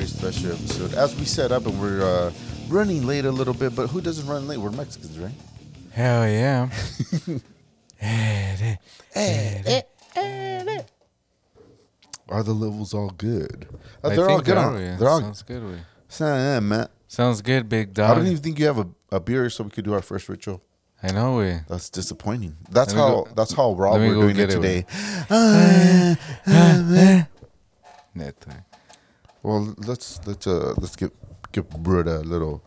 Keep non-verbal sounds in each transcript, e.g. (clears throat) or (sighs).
very special episode. As we set up, and we're uh, running late a little bit, but who doesn't run late? We're Mexicans, right? Hell yeah. (laughs) Eh, eh, eh, are the levels all good? Uh, I they're all think good. they On, are, yeah. they're all. Sounds good. We. Sound, man. Sounds good, big dog. I don't even think you have a, a beer, so we could do our first ritual. I know we. That's disappointing. That's Let me how. go- That's how raw let me we're go doing it get it, today. Ah, ah, Neta. Well, let's let's uh let's give give Brett a little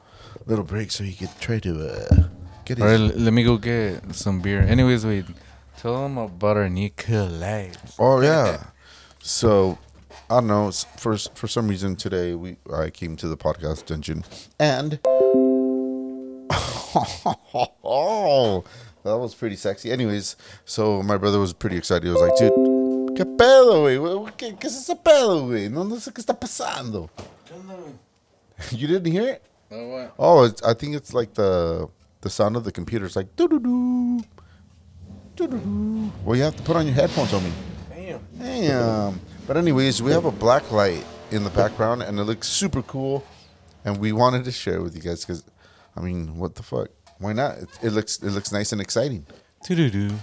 little break so he can try to uh get his. All right, l- let me go get some beer. Anyways, wait. Tell them about our new collab. Oh yeah. So I don't know. For for some reason today we I came to the podcast dungeon and oh (laughs) that was pretty sexy. Anyways, so my brother was pretty excited. He was like, dude, qué pedo, güey? ¿Qué, qué, qué es ese pedo, güey? No, no sé qué está pasando. (laughs) You didn't hear it? Oh, what? Oh, it's, I think it's like the the sound of the computer. It's like doo doo doo, doo doo doo. Well, you have to put on your headphones on me. Damn. Damn. But anyways, we have a black light in the background, and it looks super cool. And we wanted to share it with you guys because, I mean, what the fuck? Why not? It, it looks it looks nice and exciting. Doo-doo-doo.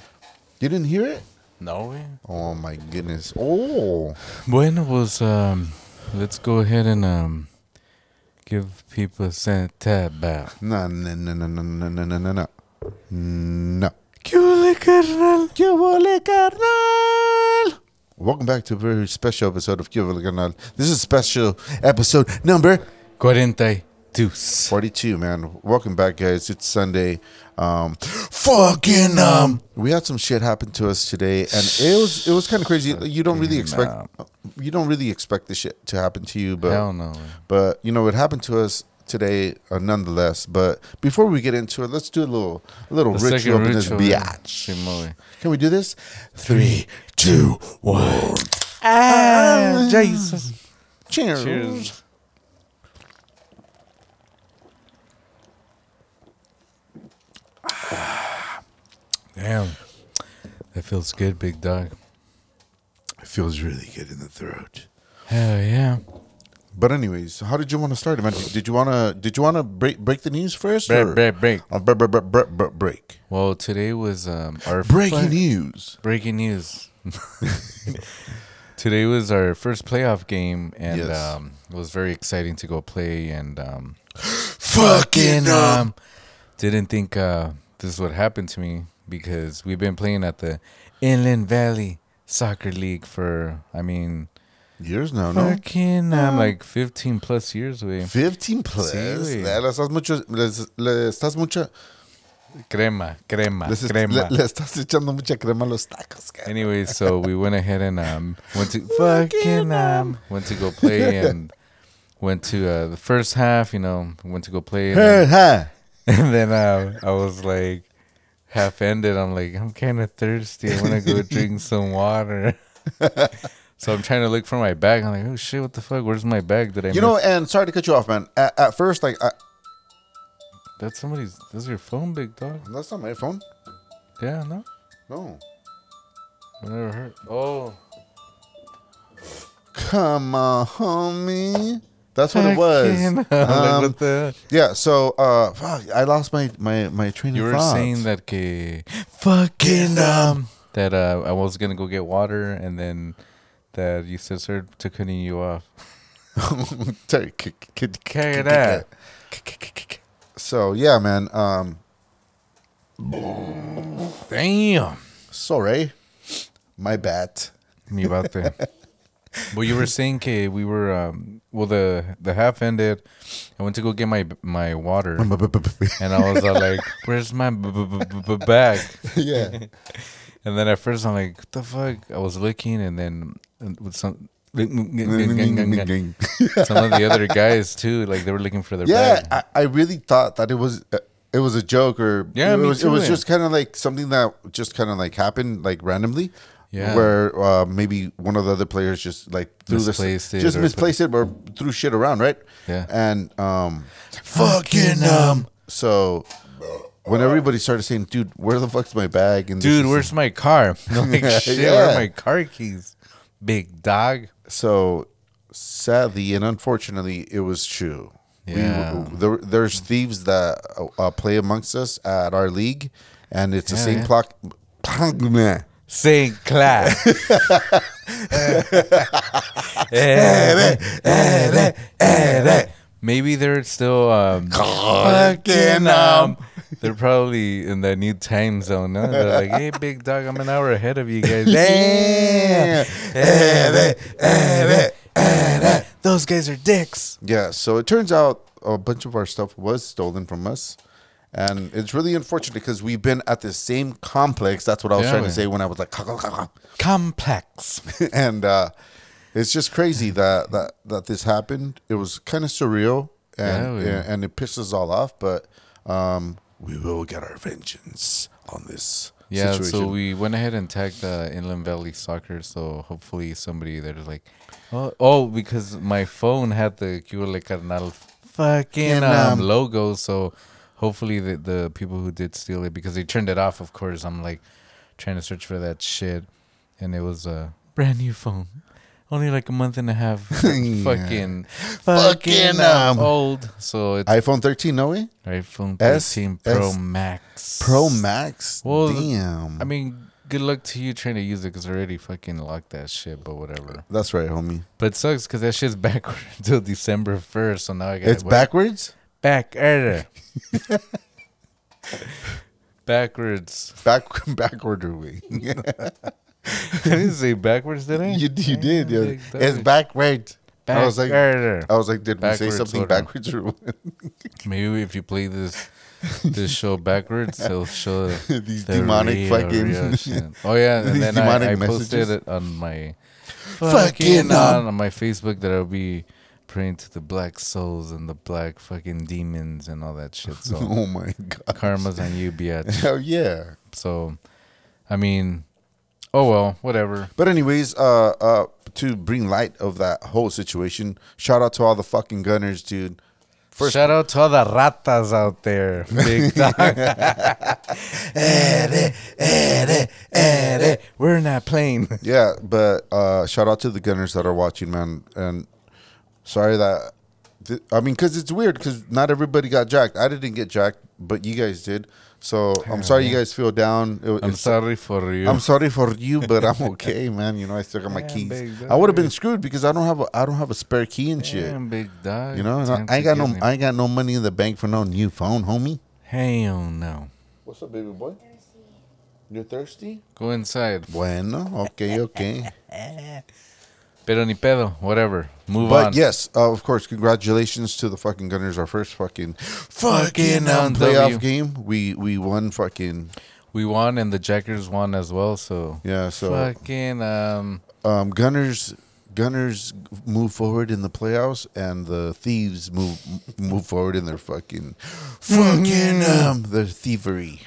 You didn't hear it? No way. Oh my goodness! Oh, Bueno, pues, um, let's go ahead and um, give people a Santa about. no no no no no no no no no no no. ¿Qué huele, carnal? ¿Qué huele, carnal? Welcome back to a very special episode of ¿Qué huele, carnal? This is special episode number 42. 42, man. Welcome back, guys. It's Sunday. Um, fucking um, we had some shit happen to us today, and it was it was kind of crazy. You don't really expect you don't really expect this shit to happen to you, but Hell no. but you know it happened to us today, uh, nonetheless. But before we get into it, let's do a little a little The ritual in this biatch. Can we do this? Three, two, one. Ah, Jesus. Cheers. Cheers. (sighs) Damn. That feels good, big dog. It feels really good in the throat. Hell yeah. But anyways, how did you want to start, man? Did you wanna did you wanna break break the news first? Break, break, break. Uh, bre- bre- bre- bre- bre- break. Well, today was um our Breaking fir- news. breaking news. (laughs) today was our first playoff game, and Yes. um, it was very exciting to go play. And um, (gasps) Fucking um, didn't think uh, this would happen to me because we've been playing at the Inland Valley Soccer League for, I mean, years now, no. fucking um, like 15 plus years, way. 15 plus. Sí, güey. le, le estás mucho, le, le estás mucha, Crema, crema, le, crema. le, le estás echando mucha crema a los tacos. cara. Anyway, so (laughs) we went ahead and um went to fucking um went to go play (laughs) and went to uh, the first half. You know, went to go play and. (laughs) and then uh, I was like half ended. I'm like I'm kind of thirsty. I want to go (laughs) drink some water. (laughs) so I'm trying to look for my bag. I'm like, oh shit, what the fuck? Where's my bag? Did I? You know, and sorry to cut you off, man. At, at first, like, I, that's somebody's. That's your phone, big dog. that's not my phone. Yeah, no, No. I never heard. Oh, Come on, homie. That's what it was. (laughs) Um, yeah. So, uh, fuck, I lost my my my train You of were thought. saying that que fucking um that uh I was gonna go get water and then that you said sir to cutting you off. (laughs) Sorry, k- Carry So yeah, man. Um, Damn. sorry, my bat. Me about (laughs) that. Well, you were saying que we were um well the the half ended. I went to go get my my water (laughs) and I was all like, "Where's my b- b- b- bag?" (laughs) yeah. (laughs) And then at first I'm like, "What the fuck?" I was looking and then uh, with some some of the other guys too, like they were looking for their Yeah, bag. I, I really thought that it was uh, it was a joke or Yeah, it was it was yeah. just kind of like something that just kind of like happened like randomly. Yeah. Where uh, maybe one of the other players just like threw Misplaced this, it just or misplaced it or threw shit around, right? Yeah. And um, fucking um. So when everybody started saying, "Dude, where the fuck's my bag?" and Dude, is- where's (laughs) my car? (laughs) I'm like, shit, where are my car keys? Big dog. so sadly and unfortunately, it was true. Yeah. We, there, there's thieves that uh, uh, play amongst us at our league, and it's the Yeah, same yeah. clock. (laughs) St. Clair. (laughs) Maybe they're still um, fucking um. They're probably in that new time zone. No? They're like, "Hey, big dog, I'm an hour ahead of you guys." Damn. (laughs) Those guys are dicks. Yeah, so it turns out a bunch of our stuff was stolen from us. And it's really unfortunate because we've been at the same complex. That's what I was Yeah, trying to say when I was like, Complex. (laughs) and uh, it's just crazy that, that that this happened. It was kind of surreal, and Yeah, man. and it pissed us all off. But um, we will get our vengeance on this Yeah, situation. so we went ahead and tagged uh, Inland Valley Soccer. So hopefully somebody there's like, oh, oh, because my phone had the Qué Huele Carnal fucking um, um, logo. So hopefully the the people who did steal it because they turned it off. Of course, I'm like trying to search for that shit, and it was a brand new phone. Only like a month and a half, (laughs) fucking, fucking Fucking, um, old. So it's iPhone 13, no way. iPhone S- 13 Pro S- Max. Pro Max. Well, Damn. I mean, good luck to you trying to use it because I already fucking locked that shit, but whatever. that's right, homie. But it sucks because that shit's (laughs) backwards until December 1st, so now I got It's backwards. Back error. (laughs) Backwards. Back (laughs) backward way. (laughs) I didn't say backwards, did I? you you did. Yeah. big dog. It's backwards. I was like, error. I was like, did we say Backwards something order. backwards or what? Maybe if you play this this show backwards, it'll show These the demonic real, fucking real shit. Oh yeah, and These then demonic I, I messages. posted it on my Fucking, fucking on, um, on my Facebook that I'll be praying to the black souls and the black fucking demons and all that shit. So (laughs) Oh my god. karma's on you, bitch. (laughs) Hell yeah. So, I mean, oh well, whatever. But anyways, uh, uh, to bring light of that whole situation, shout out to all the fucking gunners, dude. First, Shout out to all the ratas out there, big (laughs) dog. We're in that plane. yeah, but uh, shout out to the gunners that are watching, man. And sorry that, th- I mean, because it's weird because not everybody got jacked. I didn't get jacked, but you guys did. So I'm sorry you guys feel down. It- I'm sorry for you. I'm sorry for you, but I'm (laughs) okay, man. You know, I still got my Yeah, keys. I would have been screwed because I don't have a I don't have a spare key and shit. Damn, big dog. You know, Time I, I ain't to got no get me. I ain't got no money in the bank for no new phone, homie. Hell no. What's up, baby boy? You're thirsty? Go inside. Bueno, okay, okay. (laughs) Pero ni pedo. Whatever. Move but on. yes, uh, of course, congratulations to the fucking Gunners. Our first fucking fucking um, playoff W. game. We we won fucking We won and the Jackers won as well. So yeah. So fucking um. um, Gunners Gunners move forward in the playoffs, and the thieves move move forward in their fucking fucking um their thievery.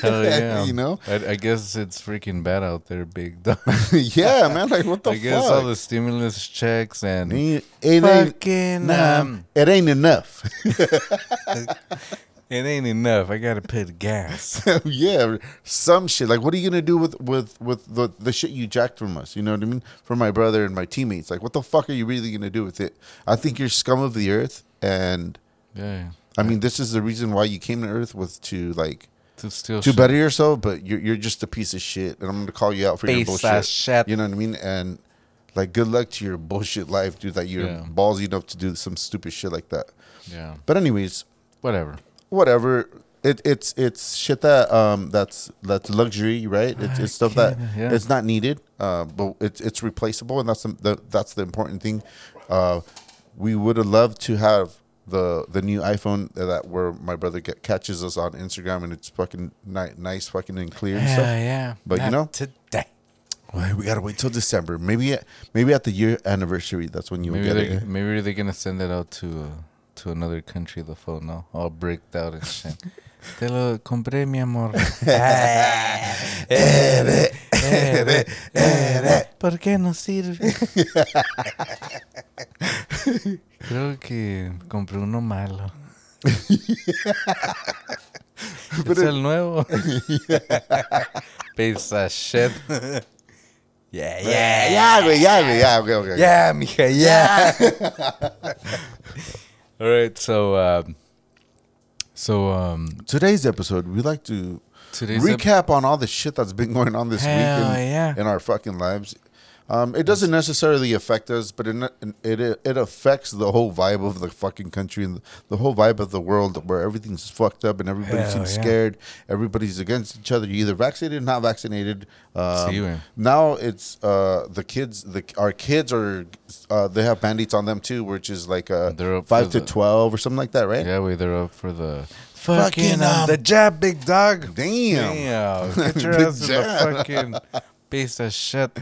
Hell (laughs) yeah. You know? I, I guess it's freaking bad out there, big dog. (laughs) yeah, man. Like what the fuck? I guess all the stimulus checks and it ain't fucking um, it ain't enough. (laughs) it ain't enough. I gotta pay the gas. (laughs) yeah, some shit. Like, what are you gonna do with with with the the shit you jacked from us? You know what I mean? From my brother and my teammates. Like, what the fuck are you really gonna do with it? I think you're scum of the earth, and yeah. I mean, this is the reason why you came to Earth was to like To steal to shit. better yourself. But you're you're just a piece of shit, and I'm gonna call you out for your bullshit. shit. You know what I mean? And like, good luck to your bullshit life, dude. That you're Yeah. ballsy enough to do some stupid shit like that. Yeah. But anyways, Whatever. Whatever. It, it's it's shit that um that's that's luxury, right? It's, it's stuff that yeah. it's not needed, uh, but it's it's replaceable, and that's the, the that's the important thing. Uh, we would have loved to have the the new iPhone that where my brother get, catches us on Instagram, and it's fucking ni- nice, fucking and clear and Yeah, stuff. yeah. But you know- today. Well, we gotta wait till December. Maybe maybe at the year anniversary. That's when you would Maybe get it. maybe they're gonna send it out to uh, to another country. The phone, no, all bricked out and shit. Te lo compré, mi amor. (laughs) ¿Por qué no sirve? Creo que compré uno malo. (laughs) es el nuevo. (laughs) Piece of shit. Yeah, Yeah, yeah, güey, yeah, güey, okay. Yeah, mija, yeah. All right, so um, so um, Today's episode, we like to today's recap on all the shit that's been going on this Hell week in, yeah. in our fucking lives. Um, it doesn't necessarily affect us, but it, it it affects the whole vibe of the fucking country and the whole vibe of the world, where everything's fucked up and everybody Hell seems yeah. scared. Everybody's against each other. You're either vaccinated, or not vaccinated. Um, See, man. now it's uh, the kids. The our kids are uh, they have mandates on them too, which is like uh, five to the- twelve or something like that, right? yeah, wait, they're up for the Fucking, um, um, the jab, big dog. Damn. Damn, get your (laughs) ass in the fucking piece of shit.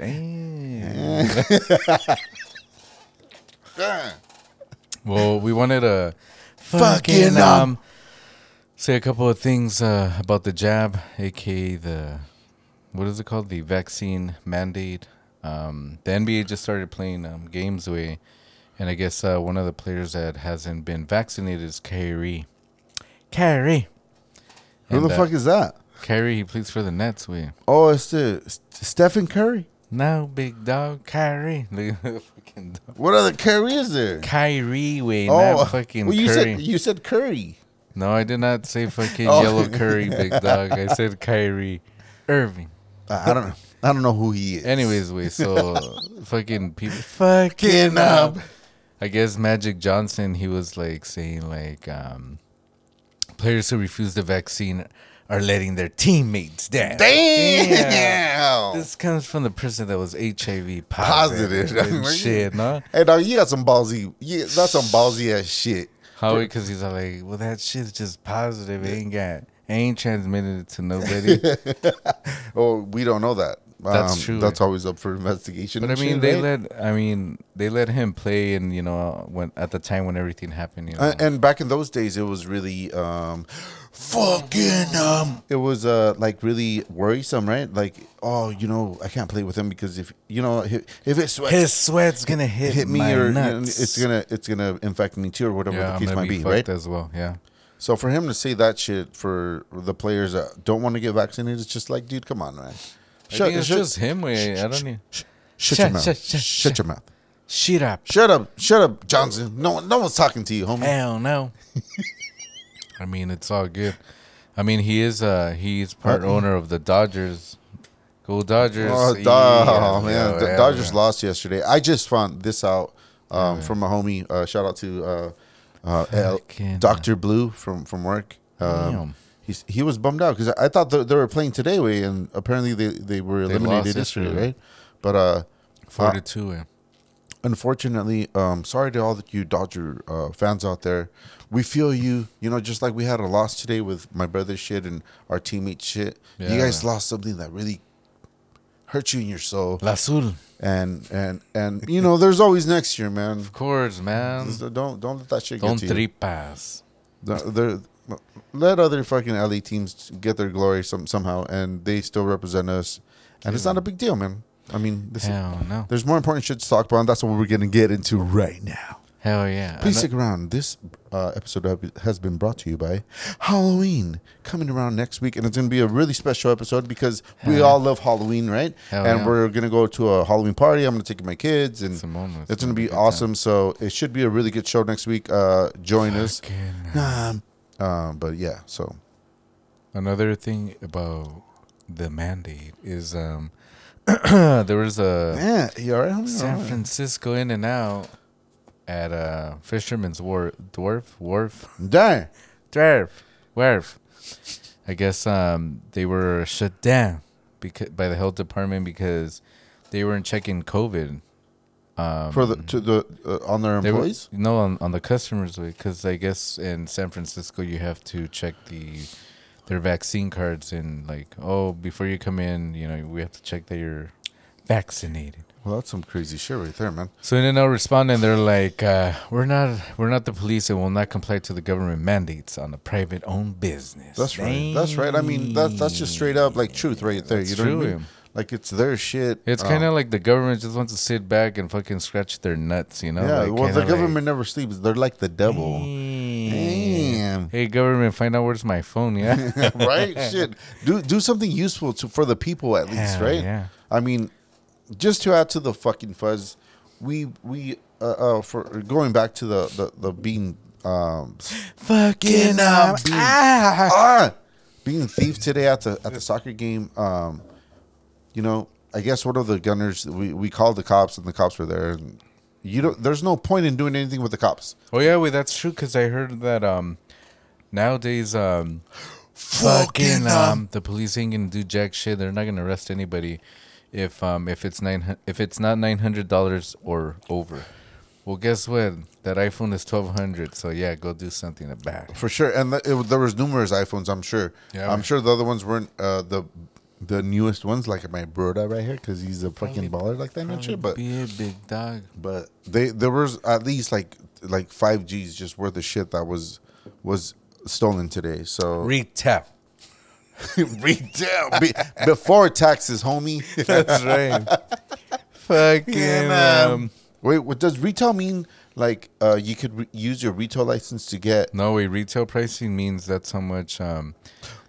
Damn. (laughs) Well, we wanted to Fucking, fucking um, um say a couple of things uh, about the jab, aka the what is it called, the vaccine mandate. Um, the NBA just started playing um, games away, and I guess uh, one of the players that hasn't been vaccinated is Kyrie. Kyrie. Who And, the uh, fuck is that? Kyrie? He plays for the Nets. We Oh, it's the Stephen Curry. No big dog Kyrie. (laughs) Look at the fucking dog. What other Curry is there? Kyrie way, oh, not fucking well, you Curry. said you said Curry. No, I did not say fucking Oh. yellow curry, (laughs) big dog. I said Kyrie Irving. I I don't know. I don't know who he is. Anyways, wait, so (laughs) fucking people, fucking up. up. I guess Magic Johnson, he was like saying like, um, players who refuse the vaccine are letting their teammates down. Damn. This comes from the person that was HIV Positive. positive. (laughs) shit, no? Hey, dog, you got some ballsy. Yeah, that's some ballsy ass shit. How? Because he's like, well, that shit's just positive. It ain't got, ain't transmitted it to nobody. (laughs) Oh, we don't know that. Um, That's true. That's always up for investigation. But I mean, shit, they right? let. I mean, they let him play, and you know, when at the time when everything happened, you know, Uh, and back in those days, it was really um, fucking um, it was uh like really worrisome, right? Like, oh, you know, I can't play with him because if you know if, if it sweats, his sweat's gonna hit, hit me my or you know, it's gonna it's gonna infect me too or whatever yeah, the I'm case gonna might be, be, fucked right? as well. Yeah, So for him to say that shit for the players that don't want to get vaccinated, it's just like, dude, come on, man. I think it's just him. Way I don't shut, need. shut, Shut- your mouth. shut- Shut, shut- your mouth. Shut up. Shut up. Shut up, Johnson. No one, no one's talking to you, homie. Hell no. (laughs) I mean, it's all good. I mean, he is uh he's part owner of the Dodgers. Go Dodgers! Oh, Yeah, duh, man. the yeah, Dodgers yeah. lost yesterday. I just found this out um, from a homie. Uh, shout out to uh, uh, Dr. Blue from, from work. Um, he's, he was bummed out because I, I thought they, they were playing today, way, and apparently they, they were eliminated lost yesterday, yesterday. right? But uh, Four uh, to two. Yeah. unfortunately, um, sorry to all of you Dodger uh, fans out there. We feel you. You know, just like we had a loss today with my brother shit and our teammate shit. you guys lost something that really hurt you in your soul. La Azul. And and and you know, there's always next year, man. Of course, man. Just Don't don't let that shit Don't get to you. tripas. The- the- let other fucking LA teams get their glory some somehow, and they still represent us. And it's not a big deal, man. I mean, this Hell no. there's more important shit to talk about. And that's what we're gonna get into right now. Hell yeah. Please stick around. This uh, episode has been brought to you by Halloween coming around next week, and it's going to be a really special episode because we Hell all love Halloween, right? Hell and yeah. we're going to go to a Halloween party. I'm going to take my kids, and it's it's gonna going to be be a good time. awesome. So it should be a really good show next week. Uh, join us. Fucking- Um, um, but yeah, so Another thing about the mandate is um (clears throat) there was a yeah, you all right? San right. Francisco in and out at uh Fisherman's Wharf Dwarf Wharf Darn. Dwarf Wharf. I guess um they were shut down because by the health department because they weren't checking COVID. Um, for the to the uh, on their they were- employees. no, on, on the customers because I guess in San Francisco you have to check the their vaccine cards and like oh before you come in you know we have to check that you're vaccinated. Well, that's some crazy shit right there, man. So in no responding, they're like, uh, "We're not, we're not the police, and will not comply to the government mandates on a private-owned business." That's right. That's right. I mean, that that's just straight up like truth right there. That's you know what I mean? Like it's their shit. It's Um, kind of like the government just wants to sit back and fucking scratch their nuts, you know? yeah. Like, well, the government never sleeps. They're like the devil. Like, Damn. Hey, government, find out where's my phone, yeah? (laughs) right? Shit. Do do something useful to for the people at least, right? Yeah. I mean, just to add to the fucking fuzz, we we uh, uh for going back to the the, the being um Fucking being, ah. ah, being thief today at the at the soccer game. Um, you know, I guess one of the gunners we we called the cops and the cops were there. And you don't. There's no point in doing anything with the cops. Oh yeah, wait, that's true. Cause I heard that um, nowadays um, fucking um, the police ain't gonna do jack shit. They're not gonna arrest anybody if um if it's nine if it's not nine hundred dollars or over. Well, guess what? That iPhone is twelve hundred. So yeah, go do something bad. For sure, and th- it, there was numerous iPhones. I'm sure. Yeah. I'm sure the other ones weren't uh, the the newest ones, like my brother right here, because he's a fucking baller like that and shit. But be a big dog. but they there was at least like like five G's just worth of shit that was was stolen today. So Retail. (laughs) retail be, before taxes, homie. (laughs) That's right. Fucking man. um. Wait, what does retail mean? Like uh, you could re- use your retail license to get No way. Retail pricing means that's how much um.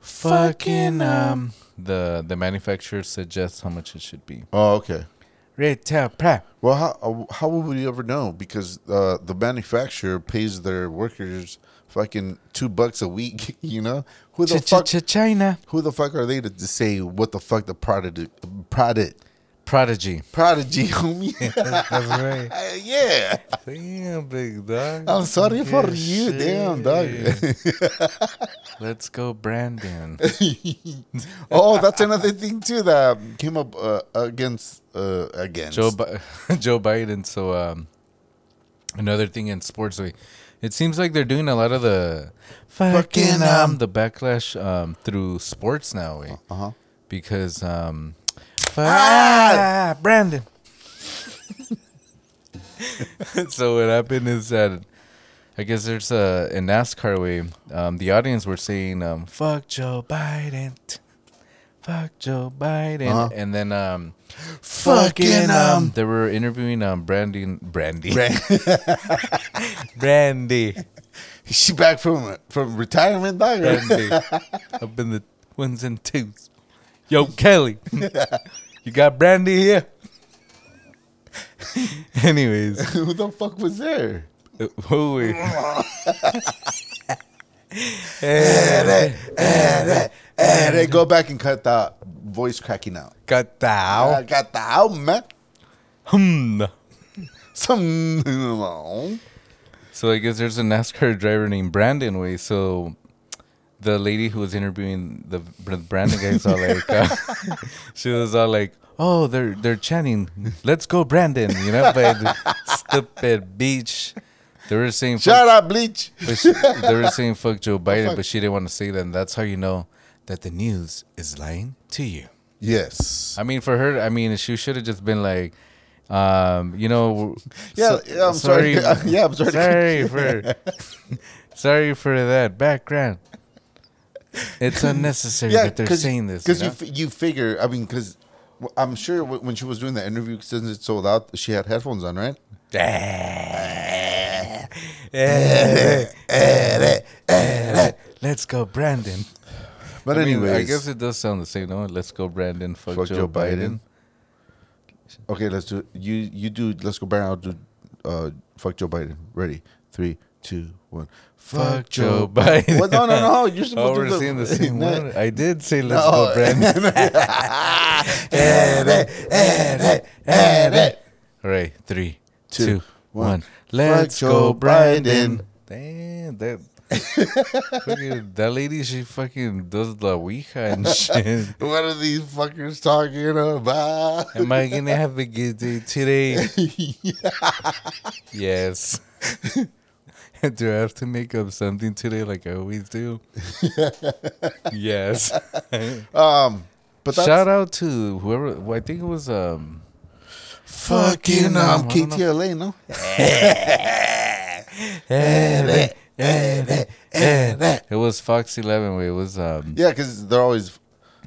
Fucking um. The the manufacturer suggests how much it should be. Oh, okay. Retail prep. Well, how how would we ever know? Because uh, the manufacturer pays their workers fucking two bucks a week. (laughs) You know who the fuck? China. Who the fuck are they to, to say what the fuck the product product Prodigy. prodigy, (laughs) homie? (laughs) That's right. Yeah. Damn, big dog. I'm sorry for Yeah, you, damn dog. Let's go, Brandon. oh, that's another thing too that came up uh, against uh, against Joe Bi- Joe Biden. So um, another thing in sports, like, it seems like they're doing a lot of the fucking um um, the backlash um through sports now, eh? Uh huh. because um, ah, Brandon. (laughs) so what happened is that I guess there's a in NASCAR way. Um, the audience were saying, um, "Fuck Joe Biden." Fuck Joe Biden, Uh-huh. and then um, Fucking, um, they were interviewing um Brandy, Brandy, Brand- (laughs) Brandy, she back from from retirement, dog. Brandy, up in the ones and twos. Yo, Kelly, (laughs) you got Brandy here. Anyways, (laughs) Who the fuck was there? uh, oh, wait. And they go back and cut that voice cracking out. got I thou. got the out, man. Hmm. Some. (laughs) So I guess there's a NASCAR driver named Brandon Way. So the lady who was interviewing the, the Brandon guys all like, uh, (laughs) she was all like, "Oh, they're they're chanting, let's go, Brandon," you know, by the stupid beach. They were saying, Shut up, bleach. She, they were saying fuck Joe (laughs) Biden, but she didn't want to say that. And that's how you know that the news is lying to you. Yes. I mean, for her, I mean, she should have just been like, um, you know, (laughs) Yeah, so- yeah, I'm sorry. (laughs) Yeah, I'm sorry. Sorry for, sorry for that background. It's unnecessary that they're saying this. Because you you, know? fi- you figure, I mean, because I'm sure when she was doing the interview, since it sold out, she had headphones on, right? (laughs) Let's go, Brandon. But I mean, anyways, I guess it does sound the same. No, let's go, Brandon. Fuck, Fuck Joe, Joe Biden. Biden. okay, let's do you. You do. Let's go Brandon. I'll do. Uh, fuck Joe Biden. Ready? Three, two, one. Fuck Joe Biden. What? No, no, no. (laughs) You're Oh, supposed we're to do seeing the (laughs) same No. one. I did say let's No. go, Brandon. All right, three, Two, two, one. Let's go, Brandon. Damn, that fucking, that lady, she fucking does the Ouija and (laughs) shit. What are these fuckers talking about? Am I gonna have a good day today? (laughs) yes. (laughs) do I have to make up something today like I always do? yes. um, but Shout out to whoever. well, I think it was um. Fucking um I don't. KTLA, no? It was Fox Eleven. It was um. Yeah, because they're always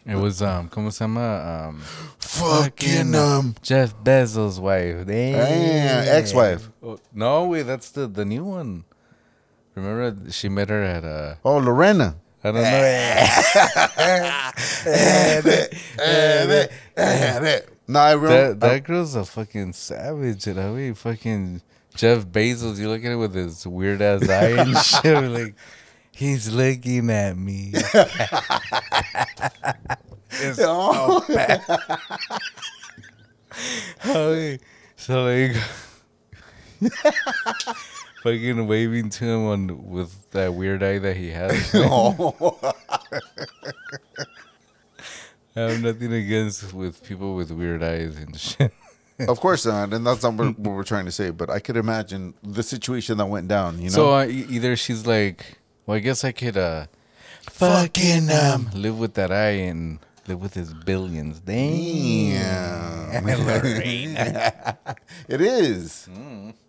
It was um. ¿Cómo se llama? Um. fucking um. Jeff Bezos' wife. Damn, ex-wife. Oh, no, wait, that's the the new one. Remember, she met her at uh. Oh, Lorena. I don't know. No, I remember That that girl's a fucking savage, you know. He fucking Jeff Bezos. You look at it with his weird ass (laughs) eye and shit. Like he's looking at me. (laughs) it's so bad. Oh, so like (laughs) fucking waving to him on with that weird eye that he has. I have nothing against with people with weird eyes and shit. (laughs) of course not, and that's not what, what we're trying to say. But I could imagine the situation that went down. You know, So uh, e- either she's like, well, I guess I could uh, fucking um, live with that eye and live with his billions. Damn. Yeah. (laughs) it is.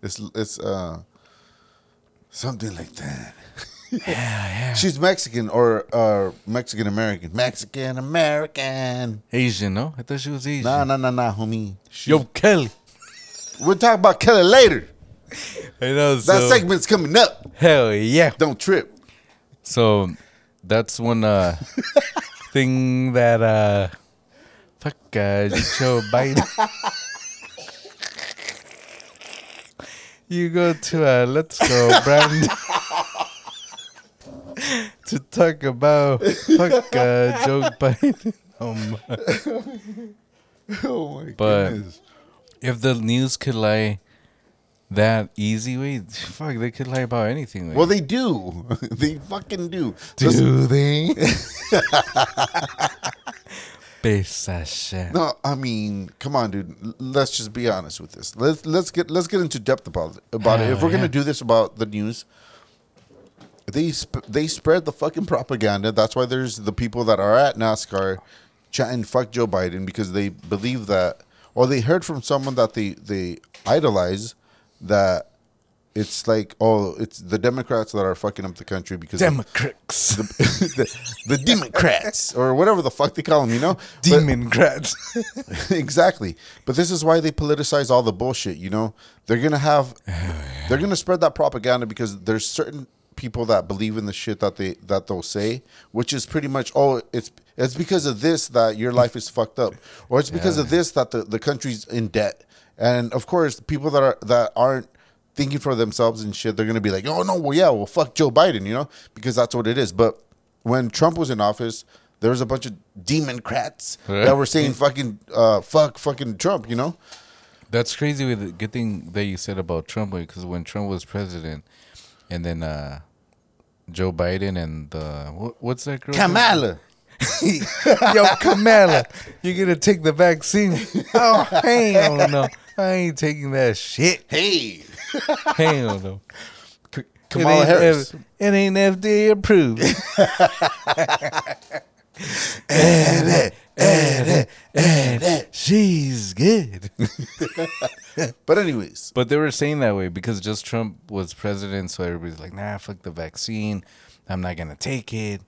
It's it's uh something like that. (laughs) She's Mexican or uh Mexican American. Mexican American. Asian, no? I thought she was Asian. Nah, nah, nah, nah, homie. She- Yo, Kelly. we'll talk about Kelly later. I know. That segment's coming up. hell yeah. Don't trip. So that's one uh, (laughs) thing that uh, fuck uh, Joe Biden. (laughs) you go to uh, let's go, Brandon. To talk about fuck uh, (laughs) Joe Biden. (laughs) Oh my. (laughs) Oh my But- goodness. If the news could lie that easy way, fuck, they could lie about anything. Way. Well, they do. they fucking do. Listen- do they? No, I mean, come on, dude. Let's just be honest with this. Let's let's get let's get into depth about it. About it. If we're yeah. gonna do this about the news, they sp- they spread the fucking propaganda. That's why there's the people that are at NASCAR chatting fuck Joe Biden because they believe that, or they heard from someone that they they idolize that it's like oh it's the Democrats that are fucking up the country because Democrats. (laughs) the, the Democrats or whatever the fuck they call them, you know. Democrats. (laughs) exactly. But this is why they politicize all the bullshit, you know? They're going to have they're going to spread that propaganda because there's certain people that believe in the shit that they that they'll say, which is pretty much oh, it's it's because of this that your life is fucked up or it's because of this that the, the country's in debt. And of course, people that are that aren't thinking for themselves and shit, they're to be like, "Oh no, well yeah, well fuck Joe Biden," you know? Because that's what it is. But when Trump was in office, there was a bunch of democrats (laughs) that were saying fucking uh, fuck fucking Trump, you know? That's crazy. With the good thing that you said about Trump, because when Trump was president, and then uh, Joe Biden and the what, what's that girl? Kamala. (laughs) Yo, Kamala, you gonna take the vaccine? (laughs) Oh, hell no! I ain't taking that shit. Hey. (laughs) Hell no. Kamala it ain't Harris. F- it ain't FDA approved. She's good. (laughs) But anyways, But they were saying that way because just Trump was president, so everybody's like, nah, fuck the vaccine. I'm not gonna take it.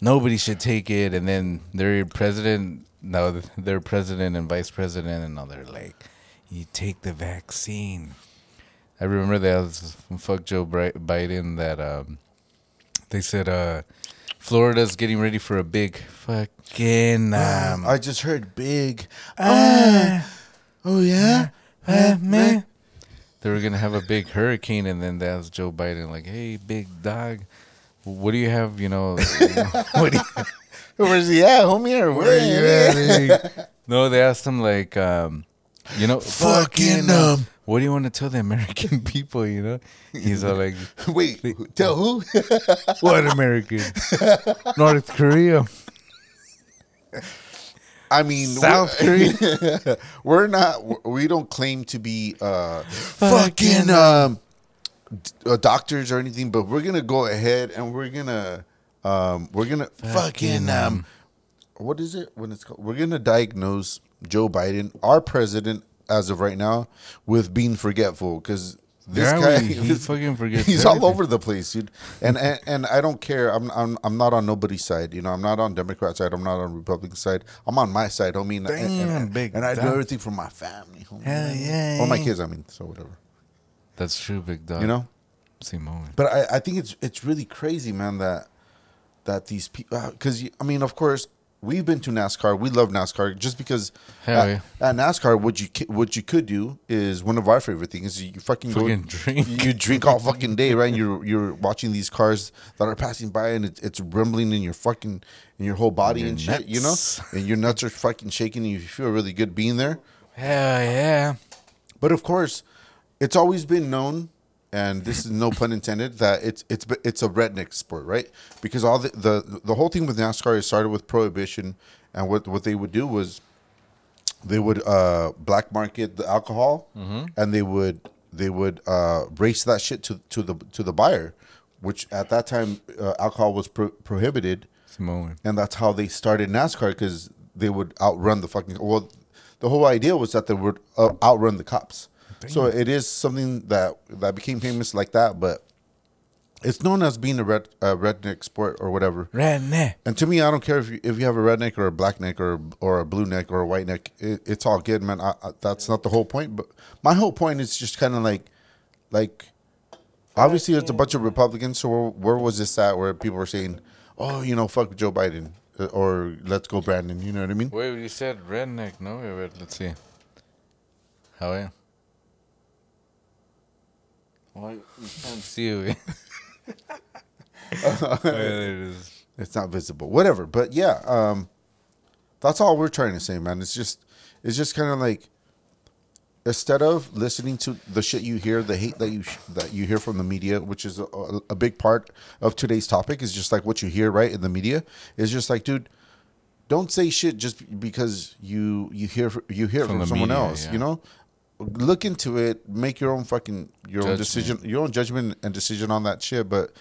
Nobody should take it. And then their president, no, their president and vice president, and now they're like, you take the vaccine. I remember that was fuck Joe Biden that um, they said uh, Florida's getting ready for a big fucking um, I just heard big. ah, Oh yeah. Ah, man. They were gonna have a big hurricane, and then that was Joe Biden like, "Hey, big dog, what do you have? You know, (laughs) what do you, (laughs) Where's he at, homie? Or where are you at?" eh?" (laughs) no, they asked him like, um, you know, Fucking, um, what do you want to tell the American people? You know, he's all like, Wait, tell who? "What American? North Korea, I mean, South we're- (laughs) Korea." (laughs) we're not. We don't claim to be uh, fucking um, d- uh, doctors or anything, but we're gonna go ahead and we're gonna um, we're gonna fucking um, what is it when it's called? We're gonna diagnose Joe Biden, our president, as of right now, with being forgetful because. This guy, he (laughs) this- fucking forgets He's all over the place, dude. And, and and I don't care. I'm I'm I'm not on nobody's side. You know, I'm not on Democrat side. I'm not on Republican side. I'm on my side, I mean, and- Damn, and, big and I do everything for my family, homie. Hell yeah, Or my kids, I mean. So whatever. That's true, big dog. You know. same moment. But I, I think it's it's really crazy, man. That that these people, because uh, I mean, of course, we've been to NASCAR. We love NASCAR just because at, yeah. at NASCAR, what you what you could do is one of our favorite things you fucking, Fucking go, drink. (laughs) You drink all fucking day, right? And you're you're watching these cars that are passing by, and it's, it's rumbling in your fucking in your whole body Your and shit, you know. And your nuts are fucking shaking, and you feel really good being there. Hell yeah. But of course, it's always been known, and this is no pun intended, that it's it's it's a redneck sport, right? Because all the the, the whole thing with NASCAR is started with prohibition, and what what they would do was they would uh, black market the alcohol, and they would they would uh, race that shit to to the to the buyer, which at that time uh, alcohol was pro- prohibited Simone. and that's how they started NASCAR because they would outrun the fucking. Well, the whole idea was that they would uh, outrun the cops. So it is something that that became famous like that, but it's known as being a red a redneck sport or whatever. Redneck. And to me, I don't care if you, if you have a redneck or a black neck or or a blue neck or a white neck. It, it's all good, man. I, I, that's not the whole point. But my whole point is just kind of like, like, obviously it's a bunch of Republicans. So where, where was this at? Where people were saying, "Oh, you know, fuck Joe Biden," uh, or "Let's go Brandon." You know what I mean? Wait, you said redneck, no? Wait, wait, let's see. How yeah? Why you (laughs) can't see (laughs) it? oh, there it is. It's not visible. Whatever. But yeah, um, that's all we're trying to say, man. It's just, it's just kind of like, instead of listening to the shit you hear, the hate that you sh- that you hear from the media, which is a, a, a big part of today's topic, is just like what you hear right in the media. Is just like, dude, don't say shit just because you you hear you hear From from, someone media, else. yeah. You know, look into it, make your own fucking your own decision, your own judgment and decision on that shit. But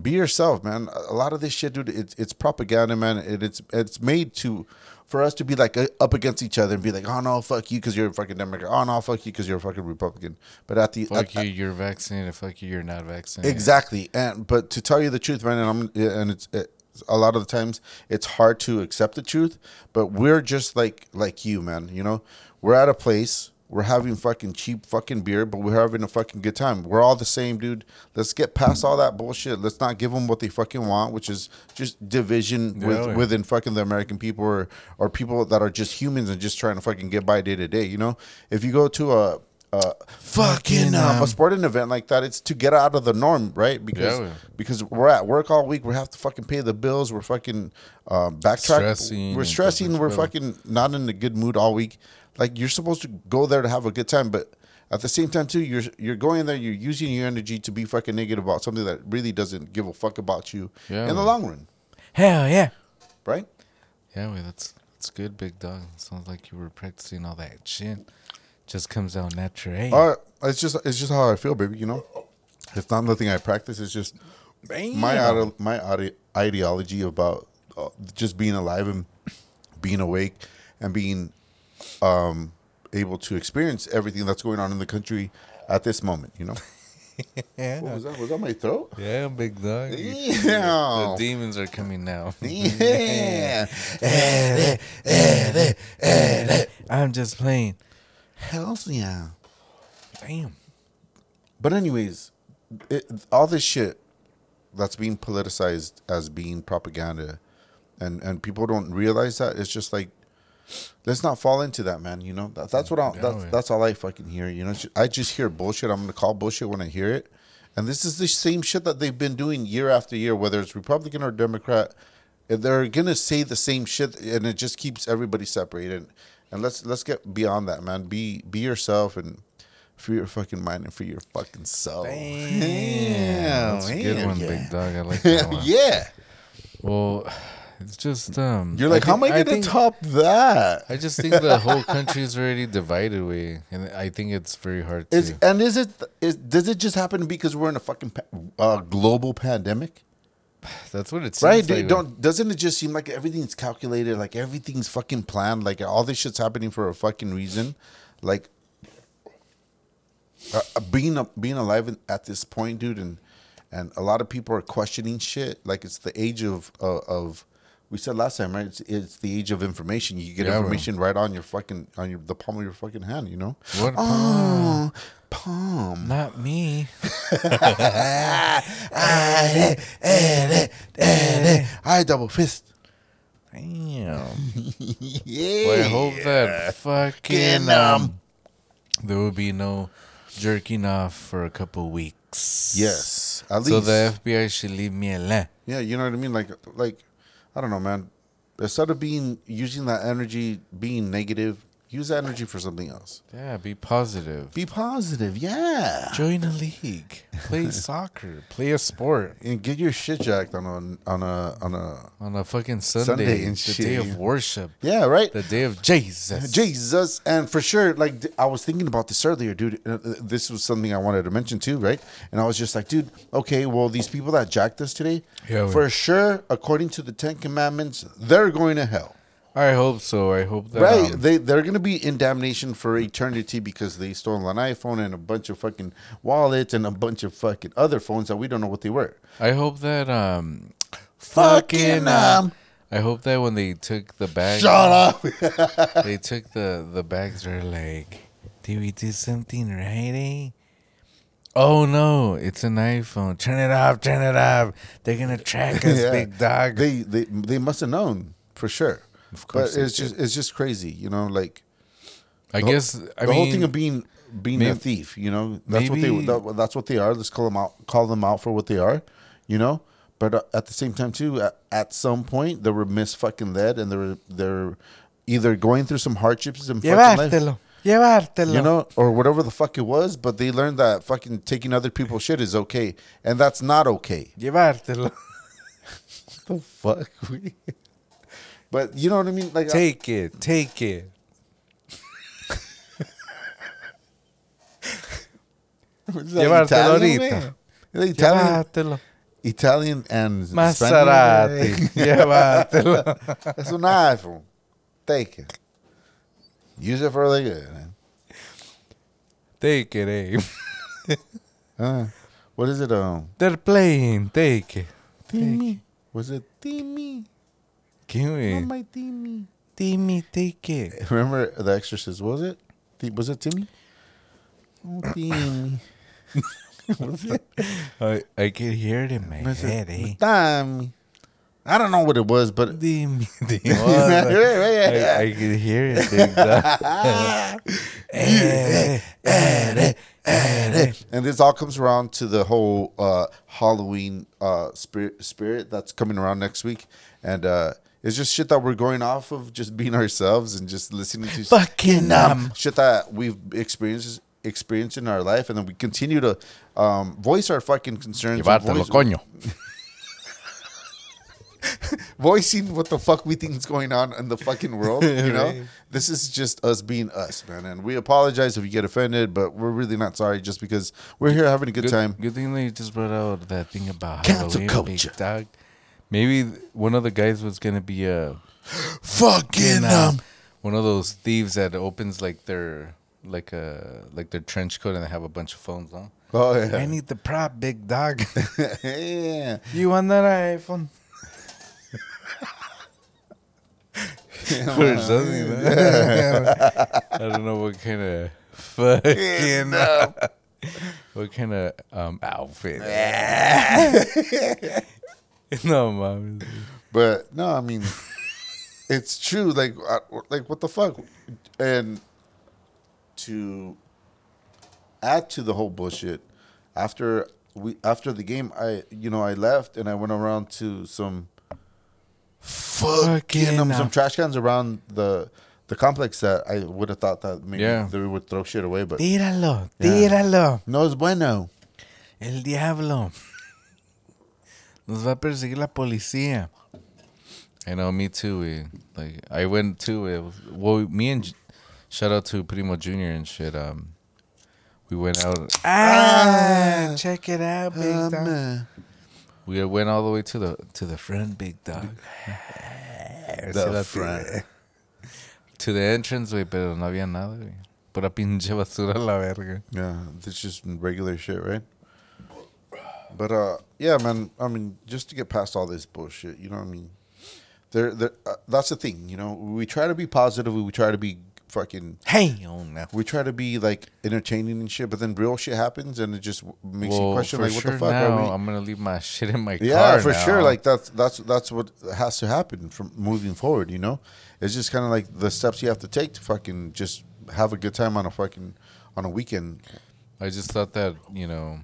be yourself, man. A lot of this shit, dude, it's it's propaganda, man. It, it's it's made to for us to be like uh, up against each other and be like, oh no, fuck you because you're a fucking Democrat. Oh no, fuck you because you're a fucking Republican. But at the Fuck at- you, you're vaccinated. Fuck you, you're not vaccinated. Exactly, and but to tell you the truth, man, and I'm and it's it, a lot of the times it's hard to accept the truth, but we're just like like you, man. You know, we're at a place, we're having fucking cheap fucking beer, but we're having a fucking good time. We're all the same, dude. Let's get past all that bullshit. Let's not give them what they fucking want, which is just division with, Yeah, within fucking the American people or or people that are just humans and just trying to fucking get by day to day. You know, if you go to a uh, fucking um, a sporting event like that, it's to get out of the norm, right? Because Yeah, yeah. because we're at work all week, we have to fucking pay the bills. We're fucking um, backtrack. Stressing we're stressing. We're fucking not in a good mood all week. Like you're supposed to go there to have a good time, but at the same time too, you're you're going there. You're using your energy to be fucking negative about something that really doesn't give a fuck about you Yeah, in the long run, Hell yeah. right? Yeah, wait, that's that's good, big dog. Sounds like you were practicing all that shit. Just comes out natural. Hey, Uh, it's just it's just how I feel, baby. You know, it's not nothing I practice. It's just my ide- my ide- ideology about uh, just being alive and being awake and being um, able to experience everything that's going on in the country at this moment. You know, (laughs) yeah, what was that? Was that my throat? yeah, big dog. Yeah. The demons are coming now. (laughs) Yeah. I'm just playing. Hells yeah. Damn. But anyways, it, all this shit that's being politicized as being propaganda, and and people don't realize that it's just like, let's not fall into that, man. You know, that, that's what I, Yeah, that's that's all I fucking hear. You know, I just hear bullshit. I'm gonna call bullshit when I hear it, and this is the same shit that they've been doing year after year, whether it's Republican or Democrat. Eh, they're gonna say the same shit, and it just keeps everybody separated. And let's let's get beyond that, man. Be be yourself and free your fucking mind and free your fucking soul. Damn, that's a good one, yeah. big dog. I like (laughs) that one. yeah. Well, it's just um. You're like, I how am think- I gonna think- top that? I just think the (laughs) whole country is already divided way, and I think it's very hard to. And is it is does it just happen because we're in a fucking uh, global pandemic? (sighs) That's what it seems Right? like. don't doesn't it just seem like everything's calculated, like everything's fucking planned, like all this shit's happening for a fucking reason, like uh, uh, being a, being alive in, at this point, dude, and and a lot of people are questioning shit. Like it's the age of uh, of we said last time, right? It's, it's the age of information. You get Yeah, bro. information right on your fucking on your the palm of your fucking hand. You know? What? Oh, palm. Not me. (laughs) I double fist. Damn. (laughs) yeah. Well, I hope that fucking um, there will be no jerking off for a couple weeks. Yes, at least. So the FBI should leave me alone. yeah, you know what I mean. Like, like, I don't know, man. Instead of being using that energy being negative, use that energy for something else. Yeah, be positive. Be positive. Yeah. Join a league. Play (laughs) soccer. Play a sport. And get your shit jacked on a on a on a On a fucking Sunday, Sunday and the shit, day of worship, yeah right. the day of Jesus. Jesus, and for sure, like I was thinking about this earlier, dude. uh, This was something I wanted to mention too, right? And I was just like, dude, okay, well, these people that jacked us today, Yeah, for sure, according to the Ten Commandments, they're going to hell, I hope so. I hope that. right? um, they they're going to be in damnation for eternity because they stole an iPhone and a bunch of fucking wallets and a bunch of fucking other phones that we don't know what they were. I hope that um, Fucking, um, I hope that when they took the bag, Shut up. (laughs) they took the the bags. They're like, did we do something right? Eh? Oh no, it's an iPhone. Turn it off. Turn it off. They're gonna track us, (laughs) Yeah. big dog. They they they must have known for sure. Of course but it's just it's just crazy, you know, like. I The guess I the mean, whole thing of being being a thief, you know, that's what they that, that's what they are. Let's call them out, call them out for what they are, you know. But uh, at the same time, too, at, at some point, they were mis fucking led, and they're they're either going through some hardships in fucking life, llevártelo, llevártelo. you know, or whatever the fuck it was. But they learned that fucking taking other people's shit is okay, and that's not okay. llevártelo. (laughs) The fuck, (laughs) but you know what I mean? Like, I- Take it, take it. (laughs) Llevártelo Italian, ahorita. man? Italian, Llevártelo. Italian and Maserati, (laughs) Spanish. llevártelo. That's (laughs) an iPhone. Take it. Use it for the good, man. Take it, eh? Uh, what is it? Um, They're playing. Take it. Timmy. Was it Timmy? Give Not me. my Timmy. Timmy, take it. (laughs) Remember The Exorcist? Was it? Was it Timmy? Oh, Timmy. (laughs) was it? (laughs) I, I can hear it in my Was head, it eh? Timmy? I don't know what it was, but Timmy, Timmy. Yeah, yeah, yeah. I, I can hear it. Big dog. Eh, eh, eh, and this all comes around to the whole uh, Halloween uh, spirit spirit that's coming around next week, and uh, it's just shit that we're going off of, just being ourselves and just listening to Fucking um. shit that we've experienced experienced in our life, and then we continue to um, voice our fucking concerns, and Llevártelo, voice- coño. (laughs) voicing what the fuck we think is going on in the fucking world. You (laughs) know, Right. this is just us being us, man. And we apologize if you get offended, but we're really not sorry, just because we're here having a good, Good, time. good thing they just brought out that thing about Cancel Halloween, culture. big dog. Maybe one of the guys was gonna be a Fucking um, one of those thieves that opens like their like a like their trench coat and they have a bunch of phones on. Oh I need the prop, big dog. (laughs) yeah. you want that iPhone? (laughs) or something. (laughs) I don't know what kind of fucking what kind of um outfit. (laughs) no, mom. But no, I mean, it's true. Like, I, like what the fuck? And to add to the whole bullshit, after we after the game, I you know I left and I went around to some fucking um, some trash cans around the the complex that I would have thought that maybe Yeah. they would throw shit away, but Tíralo, Yeah. tíralo. no es bueno. El diablo. Nos va a perseguir la policía. I know, me too. We, like, I went to it. Well, me and shout out to Primo Junior and shit. Um, we went out. Ah, check it out, big Um, dog. uh, We went all the way to the to the front, big dog. (laughs) the front. (laughs) To the entrance, güey, pero no había nada, güey. Pura pinche basura a la verga. Yeah, it's just regular shit, right? But uh, yeah, man. I mean, just to get past all this bullshit, you know what I mean? There, there. Uh, that's the thing, you know. We try to be positive. We try to be fucking Hey, on now. we try to be like entertaining and shit, but then real shit happens and it just makes you question for like what sure the fuck now, are we? I'm gonna leave my shit in my yeah, car. for now. sure. Like that's that's that's what has to happen from moving forward. You know, it's just kind of like the steps you have to take to fucking just have a good time on a fucking on a weekend. I just thought that you know,